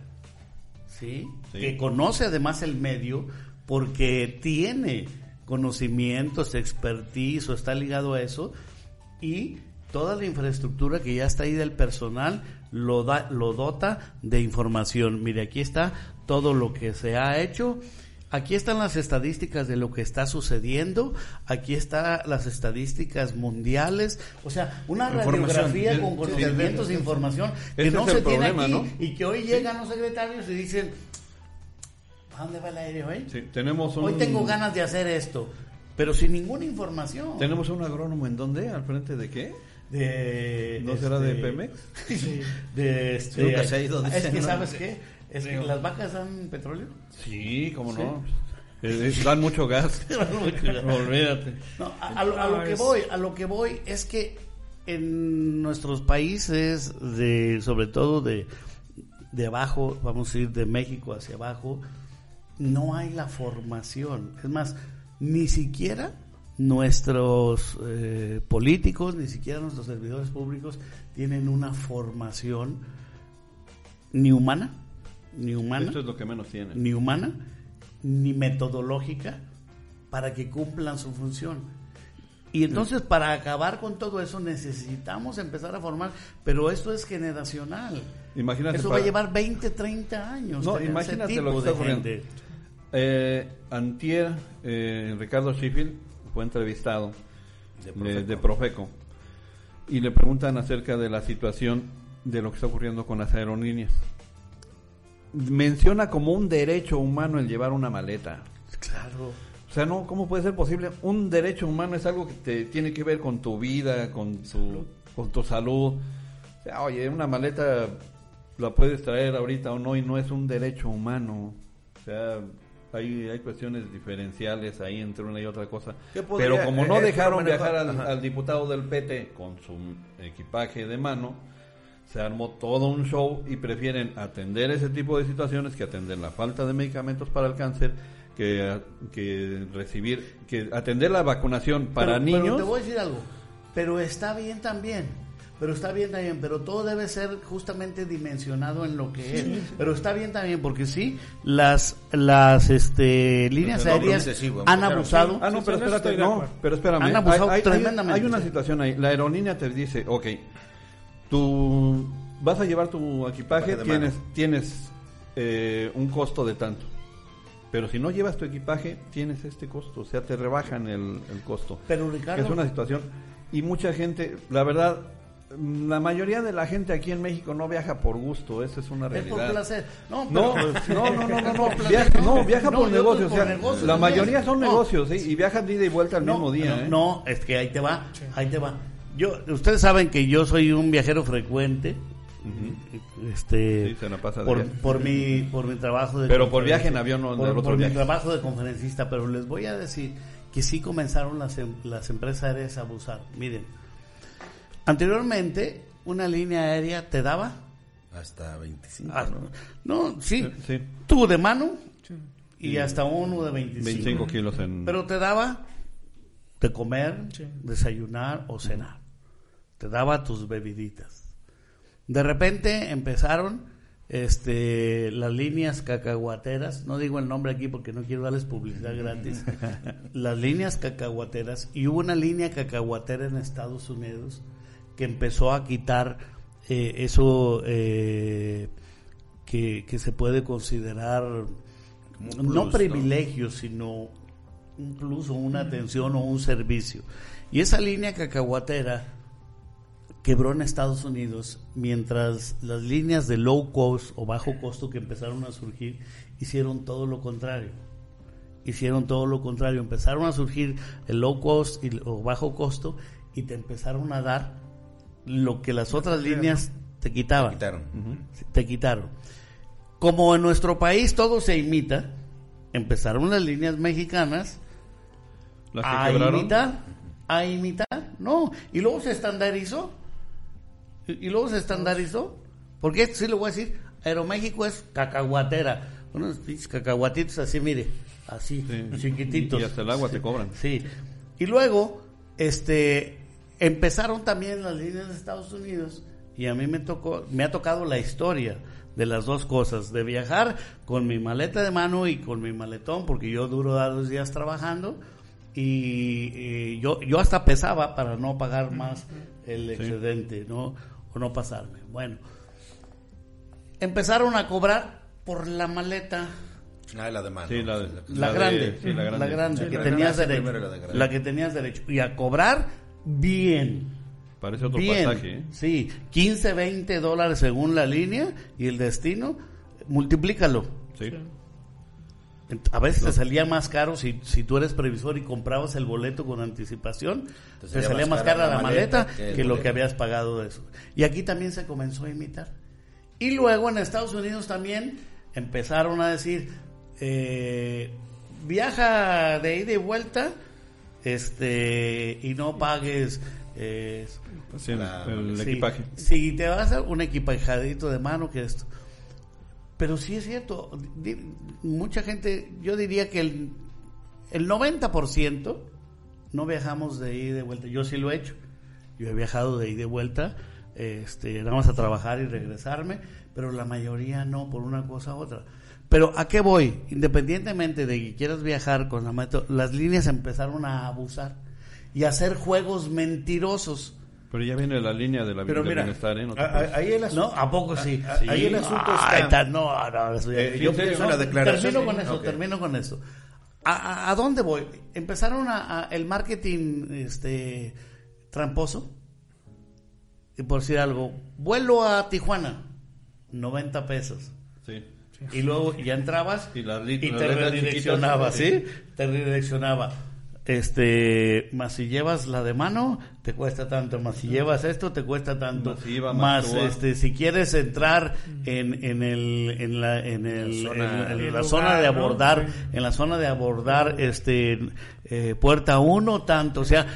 ¿sí? Sí. que conoce además el medio, porque tiene conocimientos, expertise o está ligado a eso, y toda la infraestructura que ya está ahí del personal lo, da, lo dota de información. Mire, aquí está todo lo que se ha hecho. Aquí están las estadísticas de lo que está sucediendo, aquí están las estadísticas mundiales, o sea, una radiografía con conocimientos de información que no se tiene problema, aquí ¿no? y que hoy llegan los secretarios y dicen, ¿a dónde va el aire hoy? sí, tenemos un, Hoy tengo ganas de hacer esto, pero sin ninguna información. Tenemos un agrónomo en dónde, al frente de qué? De ¿No será de Pemex? de este, nunca se ha ido, es que sabes qué es que las vacas dan petróleo Sí, cómo no. Eh, eh, dan mucho gas. Olvídate. No, a, a lo, a lo No, que es- voy a lo que voy es que en nuestros países de sobre todo de de abajo vamos a ir de México hacia abajo no hay la formación es más ni siquiera nuestros eh, políticos ni siquiera nuestros servidores públicos tienen una formación ni humana ni humana Esto es lo que menos tienen. ni humana ni metodológica para que cumplan su función. Y entonces para acabar con todo eso necesitamos empezar a formar, pero esto es generacional. Imagínate eso para- va a llevar 20, 30 años. No, tener ese imagínate tipo lo que está de gente. Eh, antier, eh, Ricardo Sheffield fue entrevistado De de, Profeco. de Profeco y le preguntan acerca de la situación de lo que está ocurriendo con las aerolíneas. Menciona como un derecho humano el llevar una maleta. Claro. O sea, no, ¿cómo puede ser posible? Un derecho humano es algo que te tiene que ver con tu vida, con tu, con tu salud. O sea, oye, una maleta la puedes traer ahorita o no y no es un derecho humano. O sea, hay, hay cuestiones diferenciales ahí entre una y otra cosa. ¿Qué podría- Pero como no eh, dejaron viajar al, diputado del PT con su equipaje de mano, se armó todo un show y prefieren atender ese tipo de situaciones que atender la falta de medicamentos para el cáncer, que, que recibir, que atender la vacunación para Pero- niños. Pero te voy a decir algo. Pero está bien también. Pero está bien también. Pero todo debe ser justamente dimensionado en lo que es. Pero está bien también porque sí, las las este líneas no, aéreas excesivo, han abusado. Ah, no, pero espérate, no, pero espérame. Han abusado hay, hay- tremendamente. hay una situación ahí. La aerolínea te dice, ok, tú vas a llevar tu equipaje, tienes, tienes eh, un costo de tanto. Pero si no llevas tu equipaje, tienes este costo. O sea, te rebajan el, el costo. Pero Que Ricardo, es una situación. Y mucha gente, la verdad, la mayoría de la gente aquí en México no viaja por gusto. Eso es una es realidad. por placer. No, No, no, no, no, no, no, viaja, no, viaja por negocios, la mayoría son negocios, ¿sí? y viajan de ida y vuelta al mismo día, no, ¿eh? no, es que ahí te va, ahí te va. Yo, ustedes saben que yo soy un viajero frecuente, este, Sí, se la pasa de por, mi, por mi trabajo de Pero por viaje en avión, no por, por mi trabajo de conferencista, pero les voy a decir que sí comenzaron las, em- las empresas aéreas a abusar. Miren, anteriormente una línea aérea te daba, Hasta 25. ah, no, sí, Sí, tú de mano y hasta uno de 25. 25 kilos en... Pero te daba de comer, Sí. desayunar o cenar. Te daba tus bebiditas. De repente empezaron este las líneas cacahuateras, no digo el nombre aquí porque no quiero darles publicidad gratis. las líneas cacahuateras y hubo una línea cacahuatera en Estados Unidos que empezó a quitar eh, eso eh, que, que se puede considerar no privilegio, sino un plus o una atención o un servicio. Y esa línea cacahuatera quebró en Estados Unidos mientras las líneas de low cost o bajo costo que empezaron a surgir hicieron todo lo contrario. Hicieron todo lo contrario, empezaron a surgir el low cost y, o bajo costo y te empezaron a dar lo que las otras líneas te quitaban Quitaron. te quitaron. Como en nuestro país todo se imita, empezaron las líneas mexicanas Las que a quebraron. imitar, a imitar, no, y luego se estandarizó, y, y luego se estandarizó, porque esto sí lo voy a decir, Aeroméxico es cacahuatera, unos pinches cacahuatitos así, mire, así, Sí. chiquititos. Y hasta el agua te cobran. Sí. Y luego, este, empezaron también las líneas de Estados Unidos y a mí me tocó, me ha tocado la historia de las dos cosas, de viajar con mi maleta de mano y con mi maletón, porque yo duro dos días trabajando y, eh, yo, yo hasta pesaba para no pagar más el excedente, ¿no? O no pasarme. Bueno, empezaron a cobrar por la maleta Ah, la de mano. Sí, la, de- la, de- grande, sí, la grande. la grande, Sí, que la tenías grande, derecho, primero la de grande. la que tenías derecho y a cobrar bien, Parece otro bien, pasaje, ¿eh? sí, 15, 20 dólares según la línea y el destino, multiplícalo. Sí. A veces te salía más caro si, si tú eres previsor y comprabas el boleto con anticipación, te, salía, más cara la maleta, que, lo que habías pagado de eso. Y aquí también se comenzó a imitar. Y luego en Estados Unidos también empezaron a decir, eh, viaja de ida y vuelta este y no pagues eh, Sí, el, La- el Sí, equipaje. Si te vas a un equipajadito de mano que esto. Pero sí es cierto, di- mucha gente, yo diría que el, el 90% no viajamos de ida y de vuelta. Yo sí lo he hecho. Yo he viajado de ida y vuelta, este, nada más a trabajar y regresarme, pero la mayoría no, por una cosa u otra. Pero ¿a qué voy? Independientemente de que quieras viajar con la moto, las líneas empezaron a abusar y a hacer juegos mentirosos. Pero ya viene la línea de la Pero del mira, bienestar, ¿eh? No te a- ahí el asunto, ¿No? ¿A poco sí? a- Sí. ahí el asunto Ah, está. No, no, eso ya- Eh, yo pienso en la declaración. Termino con eso, termino con eso. ¿A, a- a dónde voy? Empezaron a, a- el marketing este tramposo. Y por decir algo, vuelo a Tijuana, 90 pesos. Sí. Y luego ya entrabas Y te redireccionaba, ¿sí? Te redireccionaba. Este, más si llevas la de mano, te cuesta tanto, más si llevas esto, te cuesta tanto. Más más, este, si quieres entrar en, en el, en la, en el, La zona- en- en el la lugar, zona de abordar, en la zona de abordar, este, eh, puerta uno, tanto, o sea,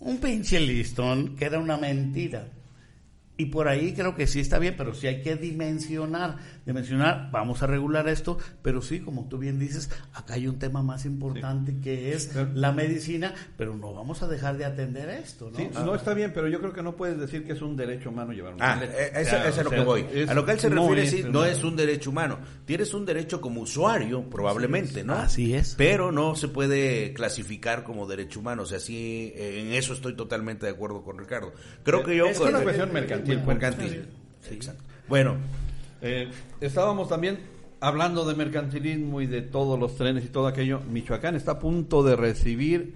un pinche listón que era una mentira. Y por ahí creo que sí está bien, pero sí hay que dimensionar, dimensionar, vamos a regular esto, pero sí, como tú bien dices, acá hay un tema más importante que es la medicina, pero no vamos a dejar de atender esto, ¿no? Sí, no está bien, pero yo creo que no puedes decir que es un derecho humano llevar un Ah, maleta. eh, eso, Claro, es a lo sea, que voy. es- a lo que él se no refiere, es sí, un- no es un derecho humano. Tienes un derecho como usuario, probablemente, ¿no? Así es. Pero no se puede clasificar como derecho humano. O sea, sí, en eso estoy totalmente de acuerdo con Ricardo. Creo que yo... Es una cuestión mercantil, pues. Mercantil, exacto. Bueno, Eh, estábamos también hablando de mercantilismo y de todos los trenes y todo aquello. Michoacán está a punto de recibir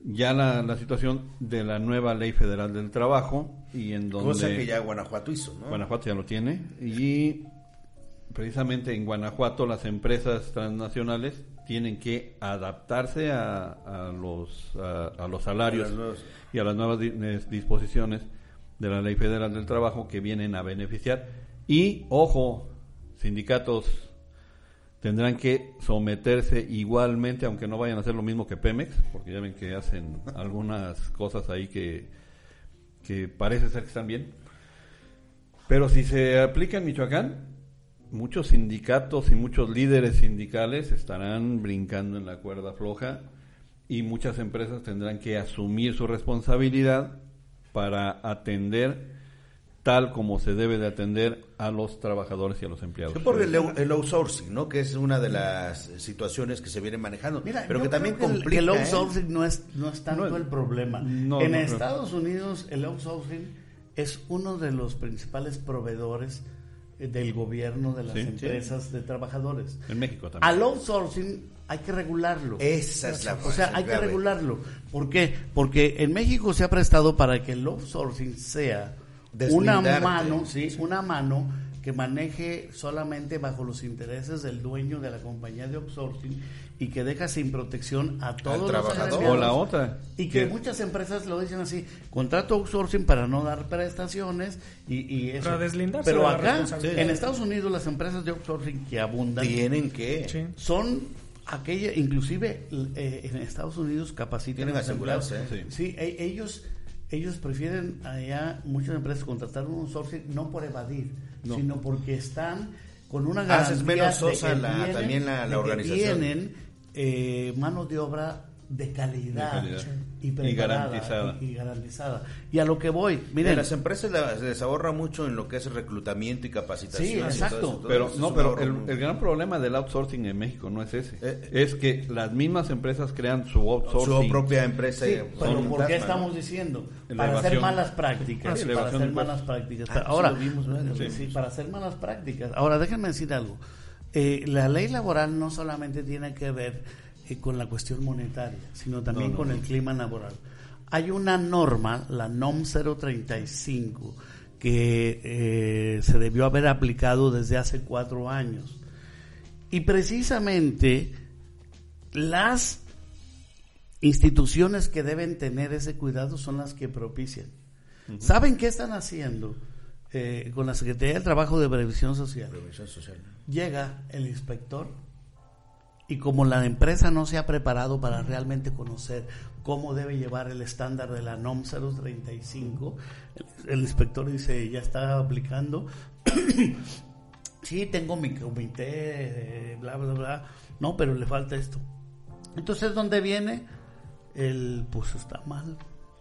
ya la, la situación de la nueva ley federal del trabajo y en donde cosa que ya Guanajuato hizo, ¿no? Guanajuato ya lo tiene y precisamente en Guanajuato las empresas transnacionales tienen que adaptarse a, a los a, a los salarios y a las nuevas eh, disposiciones de la ley federal del trabajo que vienen a beneficiar y ojo sindicatos tendrán que someterse igualmente aunque no vayan a hacer lo mismo que Pemex porque ya ven que hacen algunas cosas ahí que que parece ser que están bien. Pero si se aplica en Michoacán, muchos sindicatos y muchos líderes sindicales estarán brincando en la cuerda floja y muchas empresas tendrán que asumir su responsabilidad para atender tal como se debe de atender a los trabajadores y a los empleados. Sí, por el, out- el outsourcing, ¿no? Que es una de las situaciones que se vienen manejando. Mira, pero que también que el- complica. el, ¿eh? outsourcing no es no es tanto No, el problema. no, en no. Estados Unidos el outsourcing es uno de los principales proveedores eh, del gobierno de las Sí, sí. empresas de trabajadores. En México también. Al outsourcing hay que regularlo. Esa es la O sea, hay que regularlo. ¿Por qué? Porque en México se ha prestado para que el outsourcing sea una mano, sí, una mano que maneje solamente bajo los intereses del dueño de la compañía de outsourcing y que deja sin protección a todos los trabajador. empleados. O la otra, Y que muchas empresas lo dicen así, contrato outsourcing para no dar prestaciones y, y eso. Para deslindarse Pero de acá, en Estados Unidos, las empresas de outsourcing que abundan Tienen que. Sí. son aquella, inclusive eh, en Estados Unidos capacitan Tienen a los asegurarse. ¿eh? Sí, e- ellos ellos prefieren allá muchas empresas contratar un outsourcing no por evadir, No. sino porque están con una garantía Haces menos de sosa que la- también la- la de organización. tienen eh, mano de obra de calidad, De calidad. y Y garantizada. y, y garantizada. Y a lo que voy, miren, las empresas la- se les ahorra mucho en lo que es reclutamiento y capacitación. Sí, y todo exacto. eso, todo Pero no, pero el, gran problema del outsourcing en México no es ese. Eh, es que las mismas empresas crean su outsourcing. su propia empresa. Sí, pero son ¿por qué estamos diciendo? Para hacer malas prácticas. Ah, para hacer malas prácticas. Ah, Ahora, sí, Sí. para hacer malas prácticas. Ahora, déjenme decir algo. Eh, la ley laboral no solamente tiene que ver con la cuestión monetaria, sino también No, no, con el clima laboral. Hay una norma, la NOM 035, que eh, se debió haber aplicado desde hace cuatro años. Y precisamente las instituciones que deben tener ese cuidado son las que propician. ¿Saben qué están haciendo eh, con la Secretaría del Trabajo de Previsión Social? Previsión social. Llega el inspector y como la empresa no se ha preparado para realmente conocer cómo debe llevar el estándar de la NOM 035, el, el inspector dice, ya está aplicando. sí, tengo mi comité, eh, bla, bla, bla. No, pero le falta esto. Entonces, ¿dónde viene? El, pues está mal,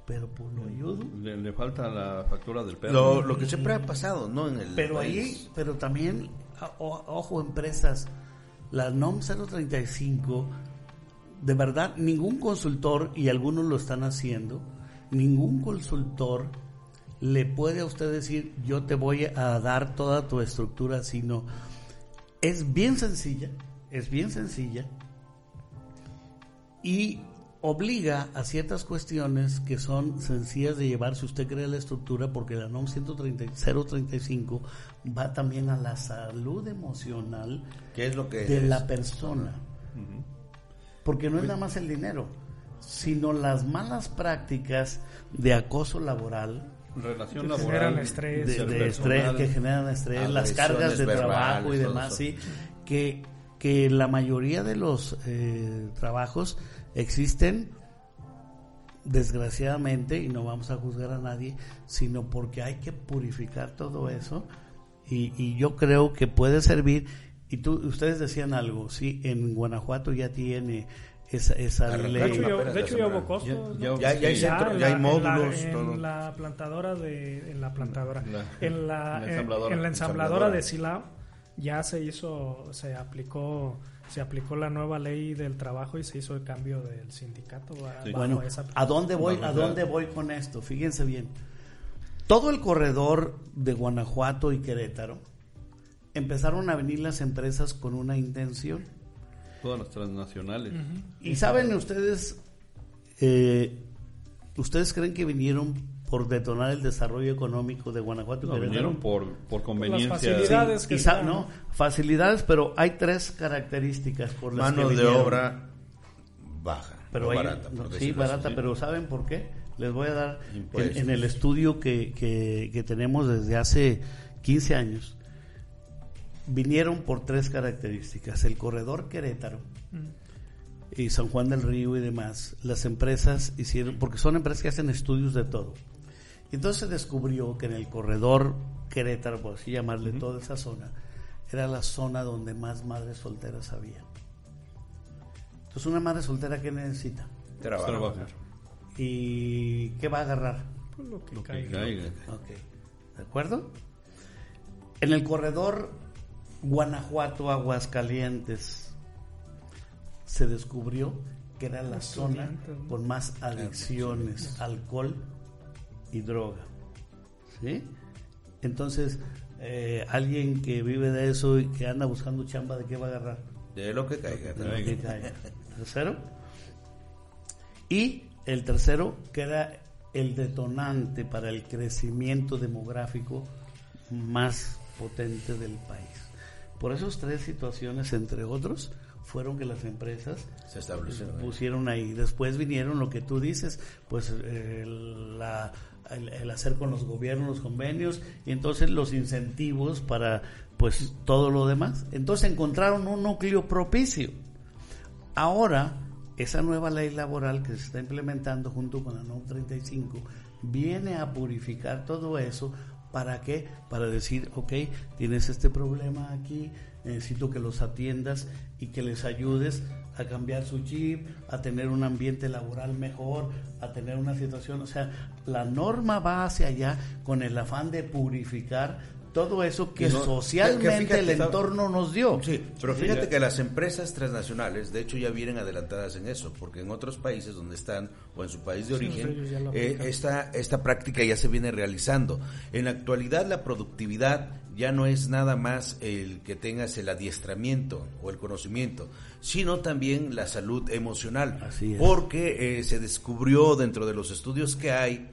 pero pues lo ayudo. Le, le falta la factura del perro. Lo, lo que siempre ha pasado, ¿no? En el Pero país. ahí, pero también, o- ojo, empresas, la NOM 035, de verdad, ningún consultor, y algunos lo están haciendo, ningún consultor le puede a usted decir yo te voy a dar toda tu estructura, sino es bien sencilla, es bien sencilla y obliga a ciertas cuestiones que son sencillas de llevar si usted crea la estructura, porque la NOM 130, va también a la salud emocional ¿Qué es lo que de es? la persona. Porque no es nada más el dinero, sino las malas prácticas de acoso laboral, Relación Que laboral. generan estrés. de, estrés, que generan estrés, las cargas de trabajo y demás, eso. sí, que, que la mayoría de los eh, trabajos existen desgraciadamente, y no vamos a juzgar a nadie, sino porque hay que purificar todo eso, y, y yo creo que puede servir, y tú, ustedes decían algo, sí, en Guanajuato ya tiene esa, esa Arrancó. De ley. hecho, apenas de hecho ya hubo costos. Ya- ¿no? ya- ya hay centro, ya hay la- módulos, En la, todo. en la plantadora de. En la plantadora. La- en, la, en la en- ensambladora. en la ensambladora Ensambladora. de Silao ya se hizo. Se aplicó. Se aplicó la nueva ley del trabajo y se hizo el cambio del sindicato. a- Sí. Bueno, esa- ¿a dónde voy? ¿A dónde voy con esto? Fíjense bien. Todo el corredor de Guanajuato y Querétaro empezaron a venir las empresas con una intención. Todas las transnacionales. Y saben ustedes, eh, ustedes creen que vinieron por detonar el desarrollo económico de Guanajuato y No, vinieron por, por conveniencia. facilidades. Sí, que sa- dan, no, facilidades, pero hay tres características por las Mano que de obra baja, pero hay- barata. no, sí, así. barata, pero ¿saben por qué? Les voy a dar en, el estudio que, que, que tenemos desde hace 15 años. Vinieron por tres características. El corredor Querétaro y San Juan del Río y demás. Las empresas hicieron, porque son empresas que hacen estudios de todo. Y entonces se descubrió que en el corredor Querétaro, por así llamarle toda esa zona, era la zona donde más madres solteras había. Entonces una madre soltera ¿qué necesita? Trabajar. ¿Y qué va a agarrar? Pues lo que Lo que caiga. Ok, ¿de acuerdo? En el corredor Guanajuato, Aguascalientes, se descubrió que era la zona con más adicciones, alcohol y droga. ¿Sí? Entonces, eh, alguien que vive de eso y que anda buscando chamba, ¿de qué va a agarrar? De lo que caiga. De lo que caiga. Tercero. Y el tercero, que era el detonante para el crecimiento demográfico más potente del país. Por esas tres situaciones, entre otros, fueron que las empresas Se estableció. ¿eh? pusieron ahí. Después vinieron lo que tú dices, pues eh, la- el, hacer con los gobiernos los convenios y entonces los incentivos para pues todo lo demás. Entonces encontraron un núcleo propicio. Ahora, esa nueva ley laboral que se está implementando junto con la NOM 35 viene a purificar todo eso. ¿Para qué? Para decir, ok, tienes este problema aquí, necesito que los atiendas y que les ayudes a cambiar su chip, a tener un ambiente laboral mejor, a tener una situación, o sea, la norma va hacia allá con el afán de purificar todo eso que no- socialmente que- que fíjate, el entorno nos dio. Sí, pero fíjate que las empresas transnacionales, de hecho, ya vienen adelantadas en eso, porque en otros países donde están, o en su país de Sí, origen, eh, esta, esta práctica ya se viene realizando. En la actualidad, la productividad ya no es nada más el que tengas el adiestramiento o el conocimiento, sino también la salud emocional. Así es. Porque eh, se descubrió dentro de los estudios que hay,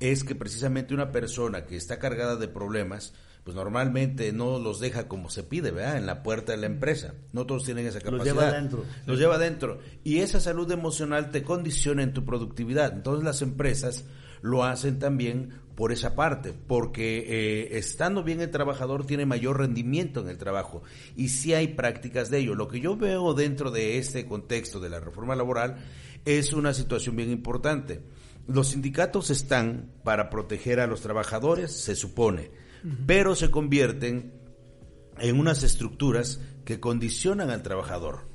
es que precisamente una persona que está cargada de problemas, pues normalmente no los deja como se pide, ¿verdad? En la puerta de la empresa. No todos tienen esa Los capacidad. lleva adentro. Los lleva adentro. Y esa salud emocional te condiciona en tu productividad. Entonces las empresas lo hacen también por esa parte, porque eh, estando bien el trabajador tiene mayor rendimiento en el trabajo. Y sí hay prácticas de ello. Lo que yo veo dentro de este contexto de la reforma laboral es una situación bien importante. Los sindicatos están para proteger a los trabajadores, se supone, pero se convierten en unas estructuras que condicionan al trabajador.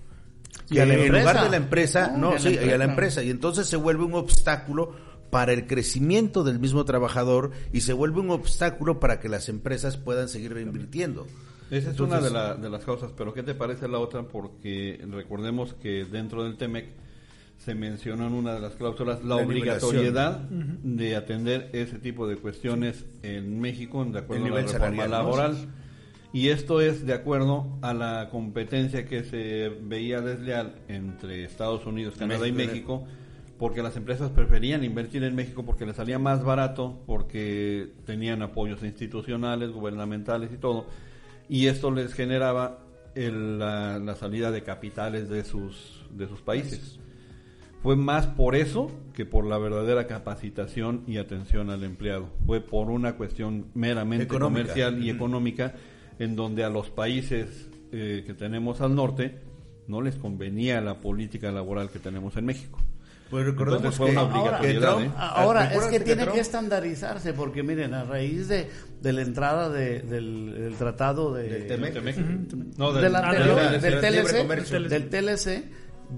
Y a la en empresa. lugar de la empresa, No, sí, y a la empresa. empresa. Y entonces se vuelve un obstáculo para el crecimiento del mismo trabajador y se vuelve un obstáculo para que las empresas puedan seguir reinvirtiendo. Esa es Entonces- una de, la- de las causas, pero ¿qué te parece la otra? Porque recordemos que dentro del TEMEC se mencionó en una de las cláusulas la, La obligatoriedad de atender ese tipo de cuestiones en México de acuerdo El a la reforma laboral. Y esto es de acuerdo a la competencia que se veía desleal entre Estados Unidos, Canadá y México, México, porque las empresas preferían invertir en México porque les salía más barato, porque tenían apoyos institucionales, gubernamentales y todo. Y esto les generaba el- la, la salida de capitales de sus, de sus países. Fue más por eso que por la verdadera capacitación y atención al empleado. Fue por una cuestión meramente Económica. comercial y económica en donde a los países eh, que tenemos al norte no les convenía la política laboral que tenemos en México. Pues recordemos Entonces fue que, una que Trump- ¿eh? Ahora, es ¿recuerdas que tiene Trump- que estandarizarse, porque miren, a raíz de, de la entrada de- del, del tratado de, Del TEMEC. No, del del- anterior, ah, del, del libre TLC, comercio. del TLC,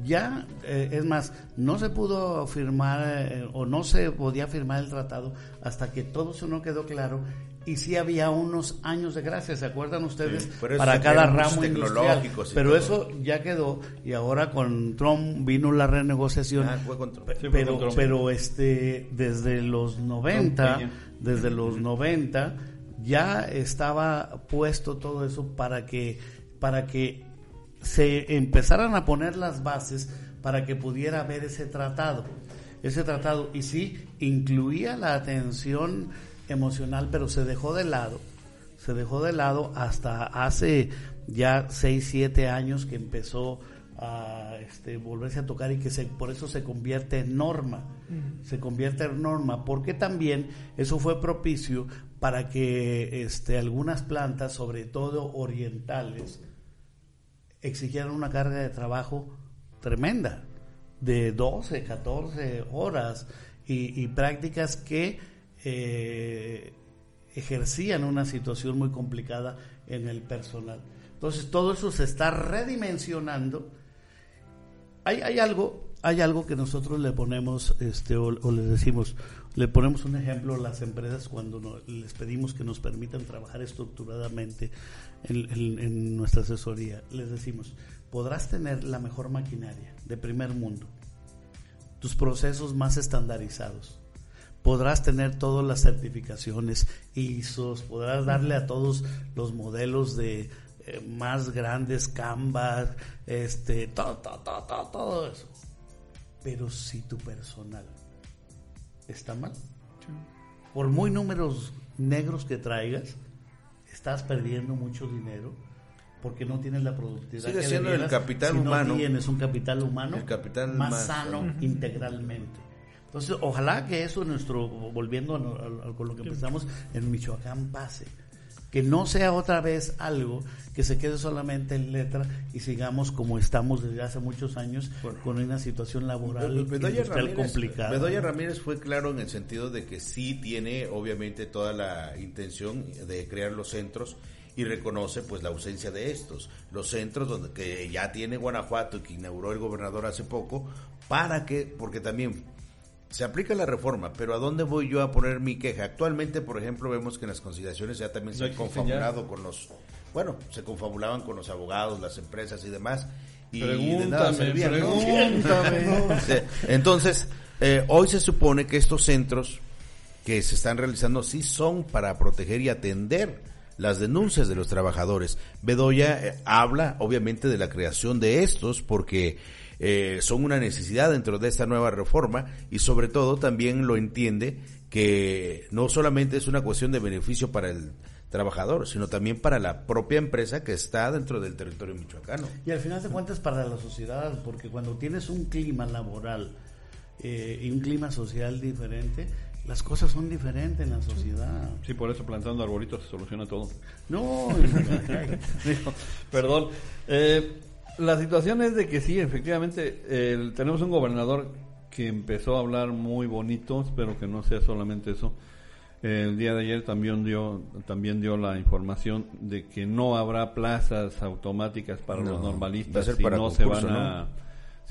ya, eh, es más, no se pudo firmar eh, o no se podía firmar el tratado hasta que todo eso no quedó claro y sí había unos años de gracia, ¿se acuerdan ustedes? Sí, para cada ramo industrial. Pero todo. eso ya quedó y ahora con Trump vino la renegociación. Ah, fue con Trump. Sí, pero con Trump. pero este desde los 90 Peña. desde los 90 ya estaba puesto todo eso para que para que se empezaran a poner las bases para que pudiera haber ese tratado ese tratado y sí incluía la atención emocional pero se dejó de lado se dejó de lado hasta hace ya 6, 7 años que empezó a este, volverse a tocar y que se, por eso se convierte en norma. Se convierte en norma porque también eso fue propicio para que este, algunas plantas, sobre todo orientales, exigieran una carga de trabajo tremenda, de 12, 14 horas y, prácticas que eh, ejercían una situación muy complicada en el personal. Entonces todo eso se está redimensionando. Hay, hay algo, hay algo que nosotros le ponemos, este, o, o les decimos, le ponemos un ejemplo a las empresas cuando no- les pedimos que nos permitan trabajar estructuradamente en, en- en nuestra asesoría. Les decimos, podrás tener la mejor maquinaria de primer mundo, tus procesos más estandarizados, podrás tener todas las certificaciones ISOs, podrás darle a todos los modelos de eh, más grandes Canvas, este, todo, todo, todo, todo, todo eso. Pero si tu personal está mal, por muy números negros que traigas, estás perdiendo mucho dinero porque no tienes la productividad Sigue que siendo el debieras capital si humano. No tienes un capital humano El capital más más sano integralmente. Entonces, ojalá que eso nuestro, volviendo a, a- a- con lo que empezamos en Michoacán pase. Que no sea otra vez algo que se quede solamente en letra y sigamos como estamos desde hace muchos años con una situación laboral Bedoya Ramírez, complicada. Bedoya Ramírez fue claro en el sentido de que sí tiene obviamente toda la intención de crear los centros y reconoce pues la ausencia de estos, los centros donde que ya tiene Guanajuato y que inauguró el gobernador hace poco, para que, porque también se aplica la reforma, pero ¿a dónde voy yo a poner mi queja? Actualmente, por ejemplo, vemos que en las conciliaciones ya también se han confabulado con los, bueno, se confabulaban con los abogados, las empresas y demás. Y de nada Pregúntame, ¿no? pregúntame. Sí. Entonces, eh, hoy se supone que estos centros que se están realizando sí son para proteger y atender las denuncias de los trabajadores. Bedoya eh, habla obviamente de la creación de estos porque eh, son una necesidad dentro de esta nueva reforma y sobre todo también lo entiende que no solamente es una cuestión de beneficio para el trabajador, sino también para la propia empresa que está dentro del territorio michoacano. Y al final de cuentas para la sociedad, porque cuando tienes un clima laboral eh, y un clima social diferente, las cosas son diferentes en la sociedad. Sí, por eso plantando arbolitos se soluciona todo. No, Perdón. Eh, la situación es de que sí, efectivamente, el- tenemos un gobernador que empezó a hablar muy bonito, espero que no sea solamente eso. El día de ayer también dio, también dio la información de que no habrá plazas automáticas para No, los normalistas si no se van a,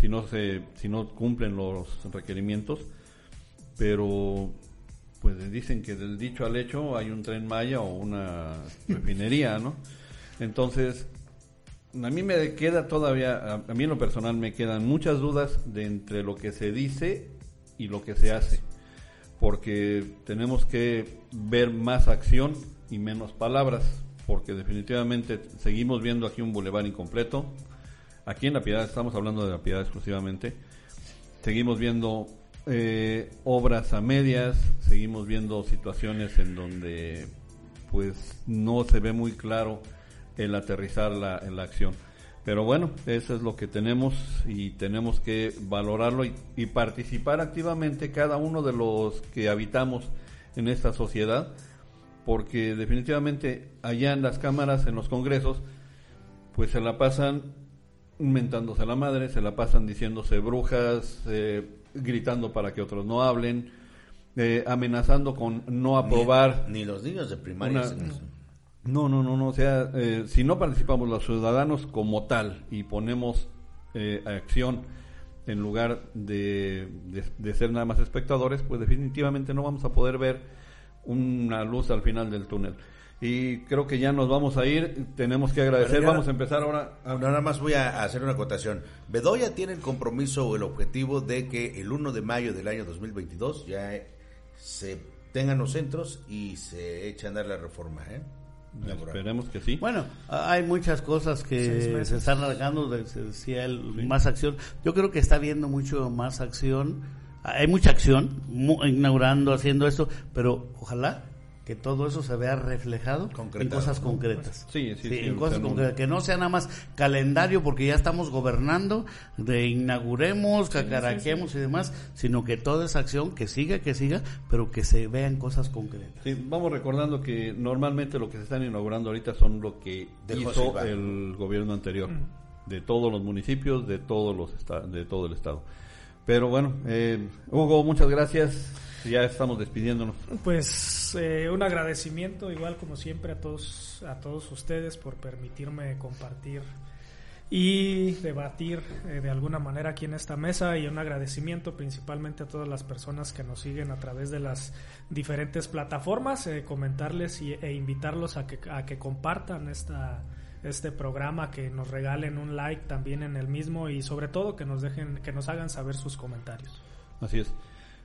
si no se, si no cumplen los requerimientos. Pero pues dicen que del dicho al hecho hay un tren Maya o una refinería, ¿no? Entonces, a mí me queda todavía, a, mí en lo personal me quedan muchas dudas de entre lo que se dice y lo que se hace, porque tenemos que ver más acción y menos palabras, porque definitivamente seguimos viendo aquí un bulevar incompleto, aquí en La Piedad, estamos hablando de La Piedad exclusivamente, seguimos viendo eh, obras a medias, seguimos viendo situaciones en donde pues no se ve muy claro el aterrizar la, en la acción. Pero bueno, eso es lo que tenemos y tenemos que valorarlo y, y, participar activamente cada uno de los que habitamos en esta sociedad, porque definitivamente allá en las cámaras, en los congresos, pues se la pasan mentándose a la madre, se la pasan diciéndose brujas, eh, gritando para que otros no hablen, eh, amenazando con no aprobar. Ni, ni los niños de primaria. Una, no, no, no, no. O sea, eh, si no participamos los ciudadanos como tal y ponemos eh, acción en lugar de, de, de, ser nada más espectadores, pues definitivamente no vamos a poder ver una luz al final del túnel. Y creo que ya nos vamos a ir. Tenemos que agradecer. Ya, vamos a empezar ahora. A... Nada más voy a hacer una acotación. Bedoya tiene el compromiso o el objetivo de que el 1 de mayo del año 2022 ya se tengan los centros y se eche a andar la reforma. ¿eh? Esperemos que sí. Bueno, hay muchas cosas que se están alargando, decía él, sí. más acción. Yo creo que está habiendo mucho más acción. Hay mucha acción, inaugurando, haciendo esto, pero ojalá que todo eso se vea reflejado en cosas concretas. Sí, sí, sí, en cosas concretas. Que no sea nada más calendario porque ya estamos gobernando, de inauguremos, cacaraquemos y demás, sino que toda esa acción que siga, que siga, pero que se vean cosas concretas. Sí, vamos recordando que normalmente lo que se están inaugurando ahorita son lo que Dejó hizo el gobierno anterior, mm. de todos los municipios, de todos los de todo el estado. Pero bueno, eh, Hugo, muchas gracias ya estamos despidiéndonos. Pues eh, un agradecimiento igual como siempre a todos a todos ustedes por permitirme compartir y debatir eh, de alguna manera aquí en esta mesa y un agradecimiento principalmente a todas las personas que nos siguen a través de las diferentes plataformas, eh, comentarles y, e invitarlos a que, a que compartan esta este programa, que nos regalen un like también en el mismo y sobre todo que nos dejen, que nos hagan saber sus comentarios. Así es.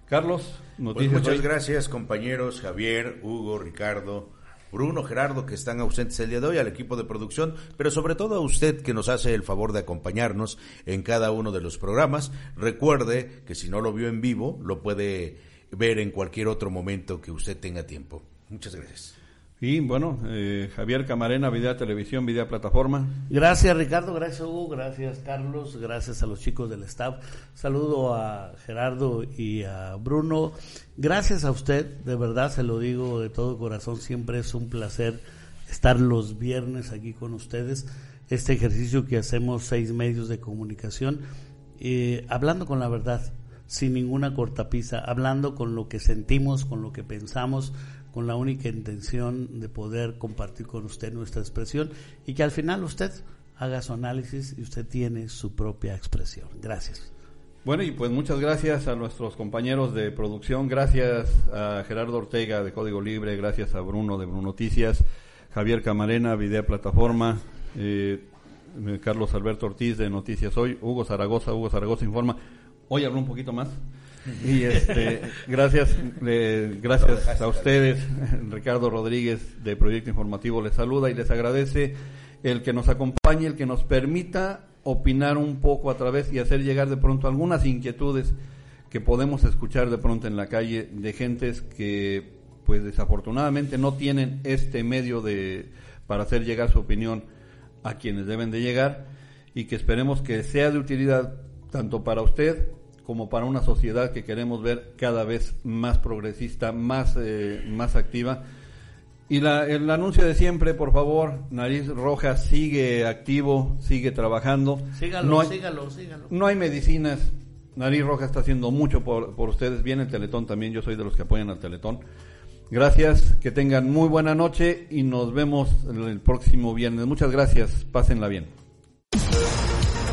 Carlos, noticias. Pues muchas hoy. gracias, compañeros Javier, Hugo, Ricardo, Bruno, Gerardo, que están ausentes el día de hoy, al equipo de producción, pero sobre todo a usted que nos hace el favor de acompañarnos en cada uno de los programas. Recuerde que si no lo vio en vivo, lo puede ver en cualquier otro momento que usted tenga tiempo. Muchas gracias. Y bueno, eh, Javier Camarena, Videa Televisión, Videa Plataforma. Gracias Ricardo, gracias Hugo, gracias Carlos, gracias a los chicos del staff. Saludo a Gerardo y a Bruno. Gracias a usted, de verdad se lo digo de todo corazón, siempre es un placer estar los viernes aquí con ustedes. Este ejercicio que hacemos seis medios de comunicación, eh, hablando con la verdad, sin ninguna cortapisa, hablando con lo que sentimos, con lo que pensamos con la única intención de poder compartir con usted nuestra expresión y que al final usted haga su análisis y usted tiene su propia expresión. Gracias. Bueno, y pues muchas gracias a nuestros compañeros de producción, gracias a Gerardo Ortega de Código Libre, gracias a Bruno de Bruno Noticias, Javier Camarena, Videa Plataforma, eh, Carlos Alberto Ortiz de Noticias Hoy, Hugo Zaragoza, Hugo Zaragoza Informa. Hoy habló un poquito más. Y este, gracias, gracias a ustedes. Ricardo Rodríguez de Proyecto Informativo les saluda y les agradece el que nos acompañe, el que nos permita opinar un poco a través y hacer llegar de pronto algunas inquietudes que podemos escuchar de pronto en la calle de gentes que pues desafortunadamente no tienen este medio de para hacer llegar su opinión a quienes deben de llegar y que esperemos que sea de utilidad tanto para usted como para una sociedad que queremos ver cada vez más progresista, más, eh, más activa. Y la, el anuncio de siempre, por favor, Nariz Roja sigue activo, sigue trabajando. Sígalo, no hay, sígalo, sígalo. No hay medicinas. Nariz Roja está haciendo mucho por, por ustedes. Viene el Teletón también, yo soy de los que apoyan al Teletón. Gracias, que tengan muy buena noche y nos vemos el próximo viernes. Muchas gracias, pásenla bien.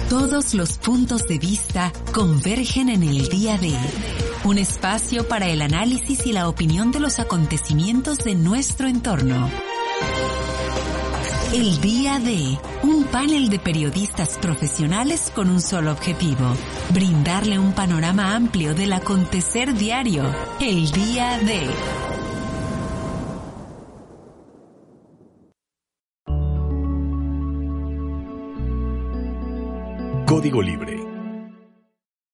Todos los puntos de vista convergen en el día de un espacio para el análisis y la opinión de los acontecimientos de nuestro entorno. El día de un panel de periodistas profesionales con un solo objetivo, brindarle un panorama amplio del acontecer diario. El día de... Código Libre